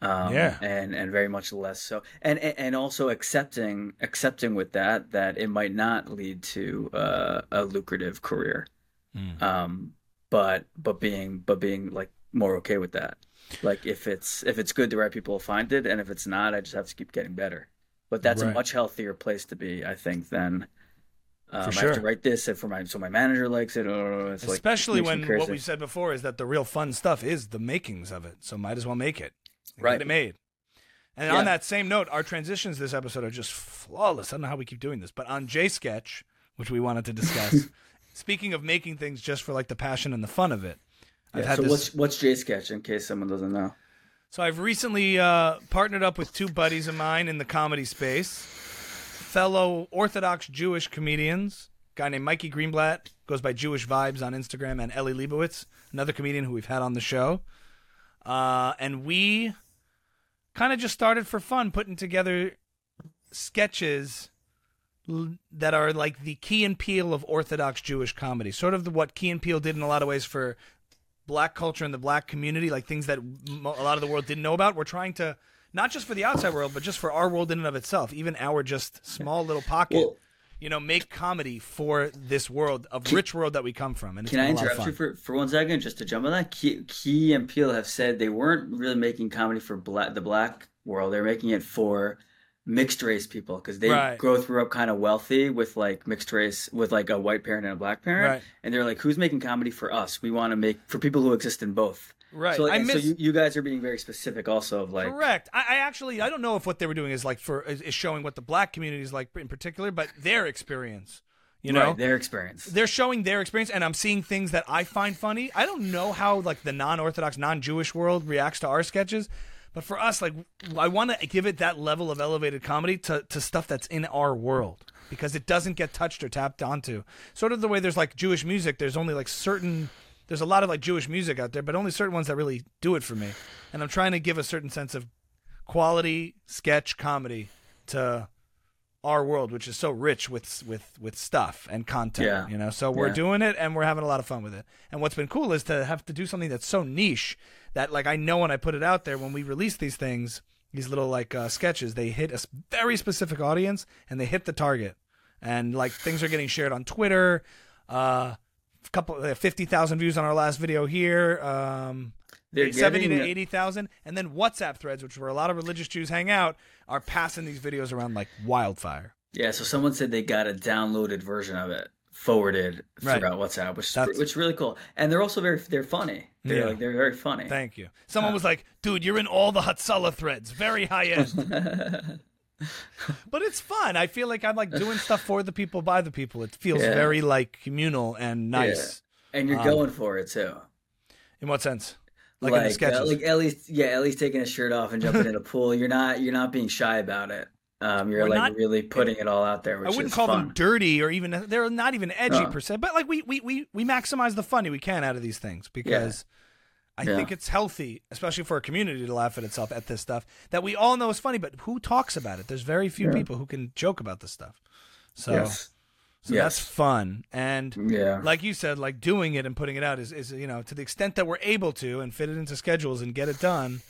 Um Yeah. and and very much less so. And and also accepting accepting with that that it might not lead to uh, a lucrative career. Mm. Um but but being but being like more okay with that. Like if it's if it's good, the right people will find it, and if it's not, I just have to keep getting better. But that's Right. a much healthier place to be, I think, than um, I have to write this for my so my manager likes it. Or it's like Especially makes when crazy. what we said before is that the real fun stuff is the makings of it. So might as well make it. and Right. Get it made. And Yeah. on that same note, our transitions this episode are just flawless. I don't know how we keep doing this, but on J Sketch, which we wanted to discuss, speaking of making things just for like the passion and the fun of it, I've Yeah, had so this. what's what's J Sketch in case someone doesn't know? So I've recently uh, partnered up with two buddies of mine in the comedy space, fellow Orthodox Jewish comedians. Guy named Mikey Greenblatt goes by Jewish Vibes on Instagram, and Ellie Leibowitz, another comedian who we've had on the show. Uh, and we kind of just started for fun, putting together sketches that are like the Key and Peele of Orthodox Jewish comedy, sort of the, what Key and Peele did in a lot of ways for black culture and the black community, like things that a lot of the world didn't know about. We're trying to not just for the outside world, but just for our world in and of itself, even our just small little pocket. Well- you know, make comedy for this world, of rich world that we come from, and it's Can I been a lot of interrupt you for, for one second just to jump on that? Key, Key and Peele have said they weren't really making comedy for black, the black world. They're making it for mixed race people because they Right. grow grew up kind of wealthy with like mixed race with like a white parent and a black parent, Right. and they're like, "Who's making comedy for us? We want to make for people who exist in both." Right. So, like, and so you, you guys are being very specific, also of like, Correct. I, I actually I don't know if what they were doing is like for is, is showing what the black community is like in particular, but their experience. You know, right, their experience. they're showing their experience and i'm seeing things that i find funny i don't know how like the non-orthodox non-jewish world reacts to our sketches but for us like i want to give it that level of elevated comedy to, to stuff that's in our world because it doesn't get touched or tapped onto sort of the way there's like jewish music there's only like certain there's a lot of like jewish music out there but only certain ones that really do it for me and i'm trying to give a certain sense of quality sketch comedy to our world, which is so rich with with with stuff and content. Yeah. You know, so we're Yeah. doing it and we're having a lot of fun with it. And what's been cool is to have to do something that's so niche that like I know when I put it out there when we release these things, these little like uh, sketches, they hit a very specific audience and they hit the target. And like things are getting shared on Twitter. Uh, couple uh, fifty thousand views on our last video here. Um, They're seventy to getting- eighty thousand, and then WhatsApp threads, which where a lot of religious Jews hang out, are passing these videos around like wildfire. Yeah, so someone said they got a downloaded version of it forwarded Right. throughout WhatsApp, which That's- which is really cool. And they're also very they're funny. They're Yeah. like they're very funny. Thank you. Someone was like, "Dude, you're in all the Hatzalah threads, very high end." but it's fun. I feel like I'm like doing stuff for the people, by the people. It feels Yeah. very like communal and nice. and you're Um, going for it too. In what sense? Like, in the uh, sketches. like Ellie's yeah, Ellie's taking a shirt off and jumping in a pool. You're not you're not being shy about it. Um, you're We're like not- really putting it all out there, which I wouldn't is call fun. them dirty or even they're not even edgy No. per se, but like we we we we maximize the funny we can out of these things because I Yeah. think it's healthy, especially for a community to laugh at itself at this stuff that we all know is funny, but who talks about it? There's very few Yeah. people who can joke about this stuff. So yes. so Yes. that's fun. And Yeah. like you said, like doing it and putting it out is, is you know, to the extent that we're able to and fit it into schedules and get it done,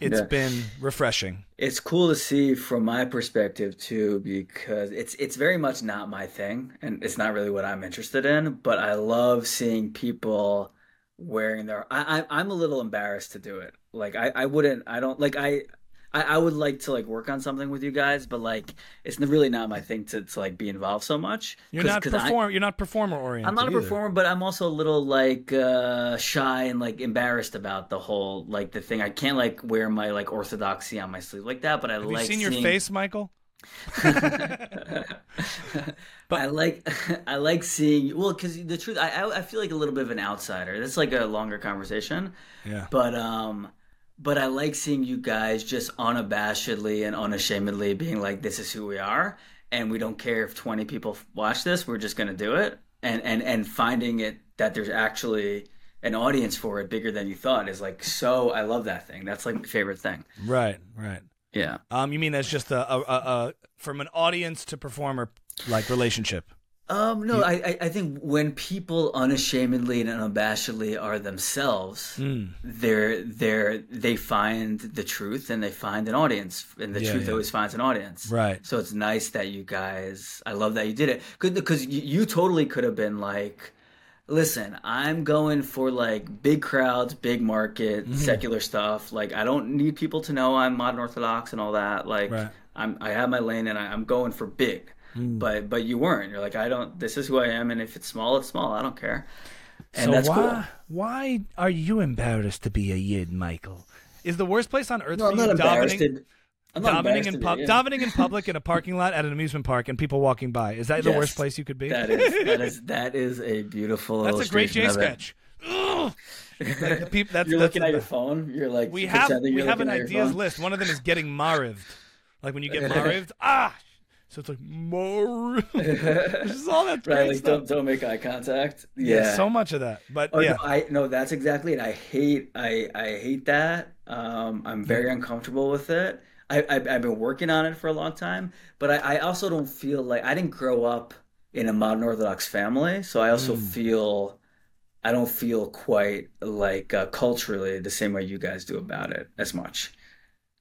it's Yeah. been refreshing. It's cool to see from my perspective too, because it's it's very much not my thing, and it's not really what I'm interested in. But I love seeing people wearing their. I, I I'm a little embarrassed to do it. Like I I wouldn't. I don't like I. I, I would like to like work on something with you guys, but like it's really not my thing to, to like be involved so much. You're not 'cause I- perform you're not performer oriented. I'm not a either. performer, but I'm also a little like uh, shy and like embarrassed about the whole like the thing. I can't like wear my like orthodoxy on my sleeve like that, but I Have like you seen your face, Michael? but I like I like seeing well because the truth I, I feel like a little bit of an outsider. That's like a longer conversation, Yeah. but um. But I like seeing you guys just unabashedly and unashamedly being like, "This is who we are," and we don't care if twenty people watch this. We're just gonna do it, and and and finding it that there's actually an audience for it bigger than you thought is like so. I love that thing. That's like my favorite thing. Right, right. Yeah. Um, you mean as just a, a, a, a from an audience to performer like relationship? Um, no, I, I I think when people unashamedly and unabashedly are themselves, Mm. they're they're they find the truth and they find an audience, and the Yeah, truth yeah. always finds an audience. Right. So it's nice that you guys. I love that you did it because you, you totally could have been like, listen, I'm going for like big crowds, big market, Mm-hmm. secular stuff. Like I don't need people to know I'm modern Orthodox and all that. Like Right. I'm I have my lane and I, I'm going for big. Mm. But but you weren't. You're like I don't. This is who I am, and if it's small, it's small. I don't care. And so that's why cool. why are you embarrassed to be a yid, Michael? Is the worst place on earth No, for I'm you not embarrassed. davening? Davening in pub, yeah. in public in a parking lot at an amusement park and people walking by. Is that the worst place you could be? That is that is that is a beautiful. That's a great J illustration of it. sketch. Like the peop- that's, you're that's looking at your phone. You're like We have we have an looking at your ideas list. One of them is getting marived. Like when you get marived, ah. So it's like mar. this is all that Right, like stuff. don't don't make eye contact. yeah. Yeah. so much of that. But Oh, yeah, no, I no, that's exactly it. I hate I I hate that. Um, I'm very uncomfortable with it. I, I I've been working on it for a long time, but I, I also don't feel like I didn't grow up in a modern Orthodox family, so I also Mm. feel I don't feel quite like uh, culturally the same way you guys do about it as much.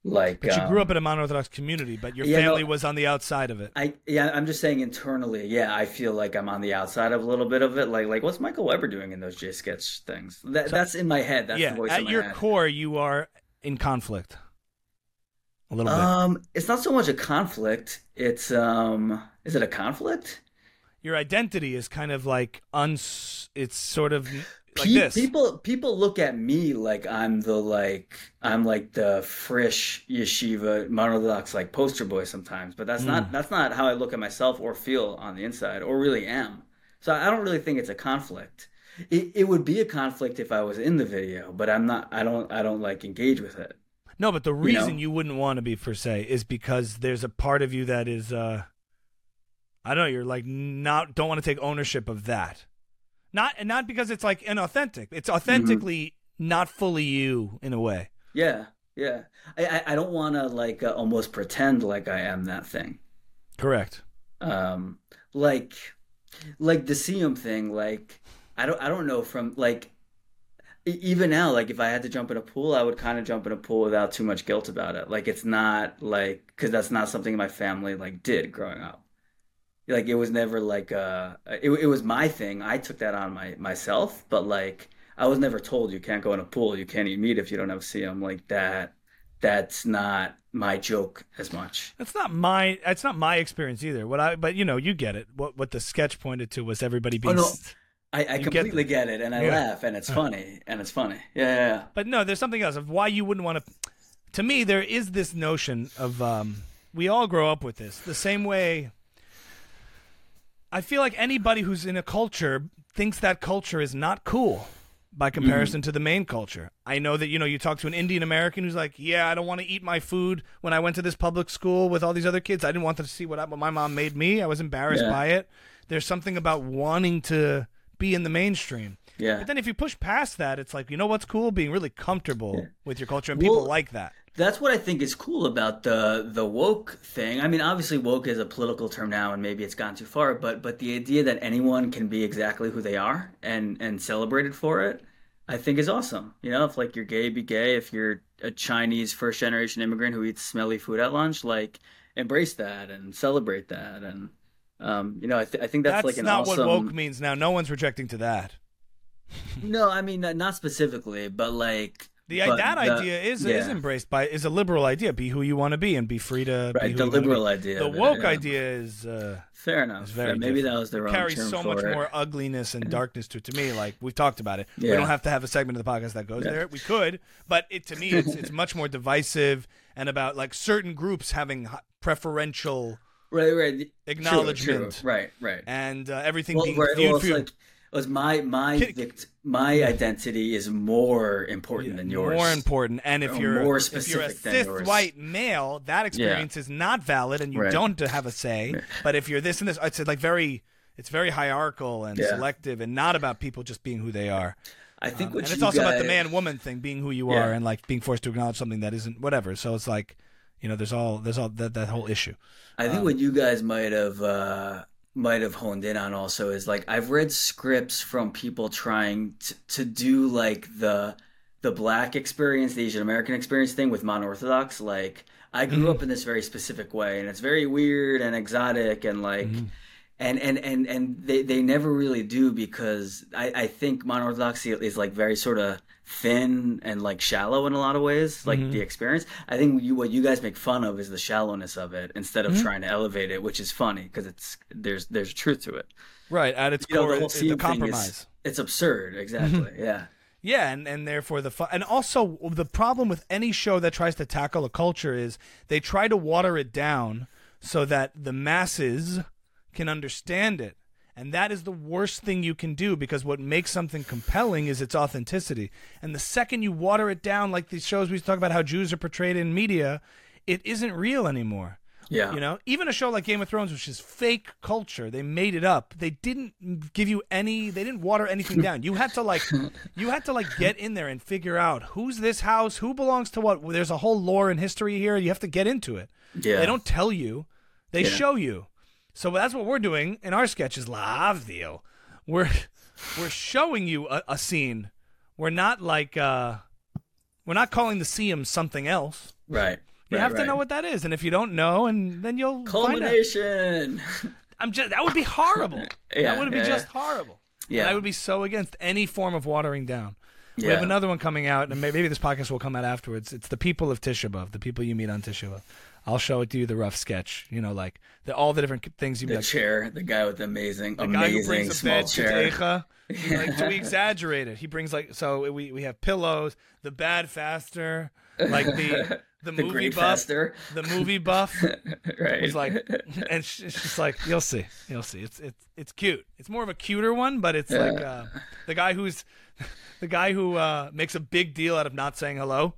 Like, but you um, grew up in a modern Orthodox community, but your Yeah, no- family was on the outside of it. I yeah, I'm just saying internally. Yeah, I feel like I'm on the outside of a little bit of it. Like like what's Michael Weber doing in those J sketch things? That, that's in my head. That's yeah, the voice at in my your head. core, you are in conflict. A little bit. Um, it's not so much a conflict. It's um, is it a conflict? your identity is kind of like uns. It's sort of like Pe- this. People people look at me like I'm the like I'm like the frish yeshiva monorthodox like poster boy sometimes, but that's Mm. not that's not how I look at myself or feel on the inside or really am. So I don't really think it's a conflict. It it would be a conflict if I was in the video, but I'm not. I don't I don't like engage with it. No, but the reason you wouldn't want to be per se is because there's a part of you that is uh I don't know, you're like not don't want to take ownership of that. Not and not because it's like inauthentic. It's authentically not fully you in a way. Yeah, yeah. I I, don't want to like uh, almost pretend like I am that thing. Correct. um like like the Siyum thing like I don't I don't know from like even now like if I had to jump in a pool I would kind of jump in a pool without too much guilt about it like it's not like because that's not something my family like did growing up like it was never like uh it, it was my thing I took that on my myself but like I was never told you can't go in a pool you can't eat meat if you don't have Siyum like that that's not my joke as much That's not my it's not my experience either. What I but you know, you get it. What what the sketch pointed to was everybody being no. S- I, I You get completely get, it, and I Yeah. laugh, and it's funny, and it's funny. Yeah, yeah, yeah. But no, there's something else of why you wouldn't want to. To me, there is this notion of um, we all grow up with this the same way. I feel like anybody who's in a culture thinks that culture is not cool by comparison to the main culture. I know that you know you talk to an Indian American who's like, "Yeah, I don't want to eat my food when I went to this public school with all these other kids. I didn't want them to see what, I, what my mom made me. I was embarrassed Yeah. by it." There's something about wanting to be in the mainstream. Yeah. But then if you push past that, it's like, you know what's cool? Being really comfortable Yeah. with your culture and people like that. That's what I think is cool about the the woke thing. I mean, obviously, woke is a political term now, and maybe it's gone too far. But but the idea that anyone can be exactly who they are and and celebrated for it, I think is awesome. You know, if like you're gay, be gay. If you're a Chinese first generation immigrant who eats smelly food at lunch, like embrace that and celebrate that. And um, you know, I, th- I think that's, That's, like an not awesome. what woke means now. No one's rejecting to that. No, I mean not specifically, but like The but that the- idea is is embraced by is a liberal idea. Be who you want to be and be free to be right. who The you wanna be. liberal idea. The of it, woke yeah. idea is uh, Fair enough. is very Yeah, maybe different. that was the wrong carries term so much it. more ugliness and darkness to it. To me, like we've talked about it, we don't have to have a segment of the podcast that goes Yeah. there. We could, but it to me it's it's much more divisive and about like certain groups having preferential Right, right. Acknowledgement. true. Right, right. and uh, everything Well, being right, viewed well, through- like was my my vict- my identity is more important than yours. More important, and if you're more if you're a specific than cis yours. white male, that experience is not valid, and you Right. don't have a say. But if you're this and this, it's like very, it's very hierarchical and Yeah. selective, and not about people just being who they are. I think what and it's also about the man woman thing, being who you Yeah. are, and like being forced to acknowledge something that isn't whatever. So it's like, you know, there's all there's all that that whole issue. I Um, think what you guys might have uh, might have honed in on also is like I've read scripts from people trying to, to do like the the black experience, the Asian American experience thing with mono-orthodox. Like I grew Mm-hmm. up in this very specific way, and it's very weird and exotic, and like. Mm-hmm. And, and and and they, they never really do because I, I think mono-orthodoxy is like very sort of thin and like shallow in a lot of ways, like Mm-hmm. the experience. I think you what you guys make fun of is the shallowness of it instead of Mm-hmm. trying to elevate it, which is funny because it's there's there's truth to it. Right at its You know, core, the whole it's scene the thing is compromise. it's absurd. Exactly. Yeah. Yeah, and, and therefore the fun. And also, the problem with any show that tries to tackle a culture is they try to water it down so that the masses can understand it. And that is the worst thing you can do because what makes something compelling is its authenticity. And the second you water it down, like these shows we talk about how Jews are portrayed in media, it isn't real anymore. Yeah. You know, even a show like Game of Thrones, which is fake culture, they made it up. They didn't give you any. They didn't water anything down. You had to like, you had to like get in there and figure out who's this house, who belongs to what. There's a whole lore and history here. You have to get into it. Yeah. They don't tell you. They Yeah. show you. So that's what we're doing in our sketches. Lavdil. We're we're showing you a, a scene. We're not like uh, we're not calling the Siyum something else. Right. You right, have to know what that is, and if you don't know, and then you'll culmination. I'm just that would be horrible. Yeah, that would be yeah, just yeah. horrible. Yeah. And I would be so against any form of watering down. We Yeah. have another one coming out, and maybe this podcast will come out afterwards. It's the people of Tisha B'av, the people you meet on Tisha B'av. I'll show it to you, the rough sketch. You know, like the, all the different things you the like. chair, the guy with the amazing, The amazing small chair. to like, so we exaggerate it. He brings like so we we have pillows, the bad faster, like the the, The movie buff, faster. the movie buff. right. It's like, and it's just like you'll see, you'll see. It's it's it's cute. It's more of a cuter one, but it's like uh, the guy who's the guy who uh, makes a big deal out of not saying hello,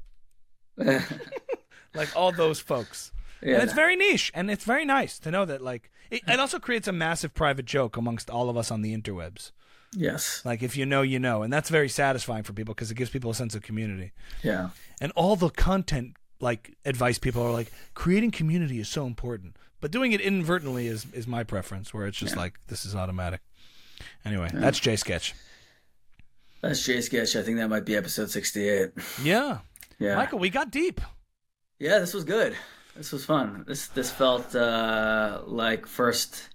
like all those folks. Yeah. And it's very niche, and it's very nice to know that. Like, it, it also creates a massive private joke amongst all of us on the interwebs. yes. Like, if you know, you know, and that's very satisfying for people because it gives people a sense of community. Yeah. And all the content, like advice, people are like, creating community is so important, but doing it inadvertently is is my preference, where it's just like this is automatic. Anyway, that's J Sketch. That's J Sketch. I think that might be episode 68. Yeah, Yeah. Michael, we got deep. Yeah, this was good. This was fun. This this felt uh like first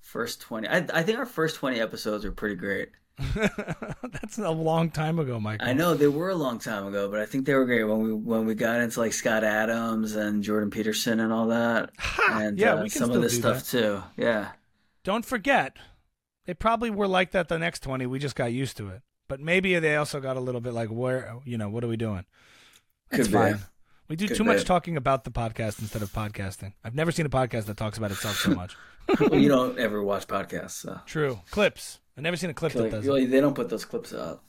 first 20. I I think our first 20 episodes were pretty great. that's a long time ago, Mike. I know they were a long time ago, but I think they were great when we when we got into like Scott Adams and Jordan Peterson and all that. and Yeah, uh, we can some still of this do stuff too. Yeah. Don't forget, they probably were like that the next 20. We just got used to it. But maybe they also got a little bit like, where, you know, what are we doing? It's Could be. We do too much talking about the podcast instead of podcasting. I've never seen a podcast that talks about itself so much. well, you don't ever watch podcasts, so True. Clips. I've never seen a clip that like, does they don't put those clips out.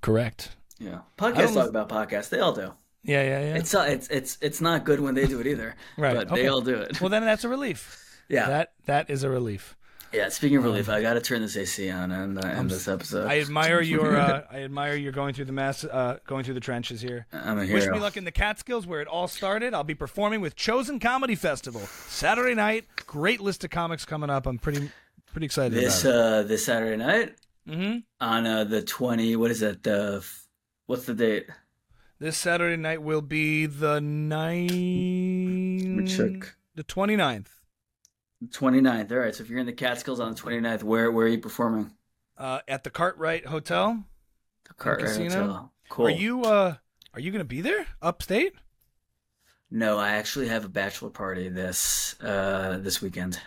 Correct. Yeah, podcasts talk about podcasts. They all do. Yeah, yeah, yeah. It's uh, it's it's it's not good when they do it either. Right, But okay. they all do it. well, then that's a relief. yeah. That That is a relief. Yeah. Speaking of relief, I got to turn this AC on and uh, end this episode. I admire your uh, I admire your going through the mass uh, going through the trenches here. I'm a hero. Wish me luck in the Catskills where it all started. I'll be performing with Chosen Comedy Festival Saturday night. Great list of comics coming up. I'm pretty pretty excited this about it. uh this Saturday night mm-hmm. on uh, the 20. What is that? The f- what's the date? This Saturday night will be the nine me check. the 29th. 29th. All right. So if you're in the Catskills on the 29th, where where are you performing? Uh, at the Kartrite Hotel. The Kartrite? Hotel. Cool. Are you uh are you going to be there upstate? No, I actually have a bachelor party this uh this weekend.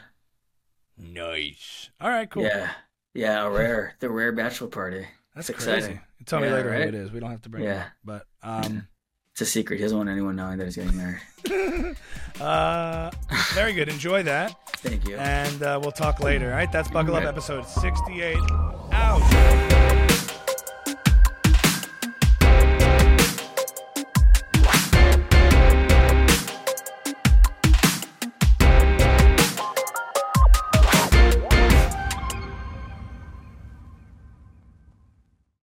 Nice. All right, cool. Yeah. Yeah, a rare the rare bachelor party. That's it's crazy. exciting. Tell me Yeah, later who it is. We don't have to bring Yeah. it up. But um It's a secret. He doesn't want anyone knowing that he's getting married. uh very good. Enjoy that. Thank you. And uh, we'll talk later. All right, that's Buckle Up episode 68. Out.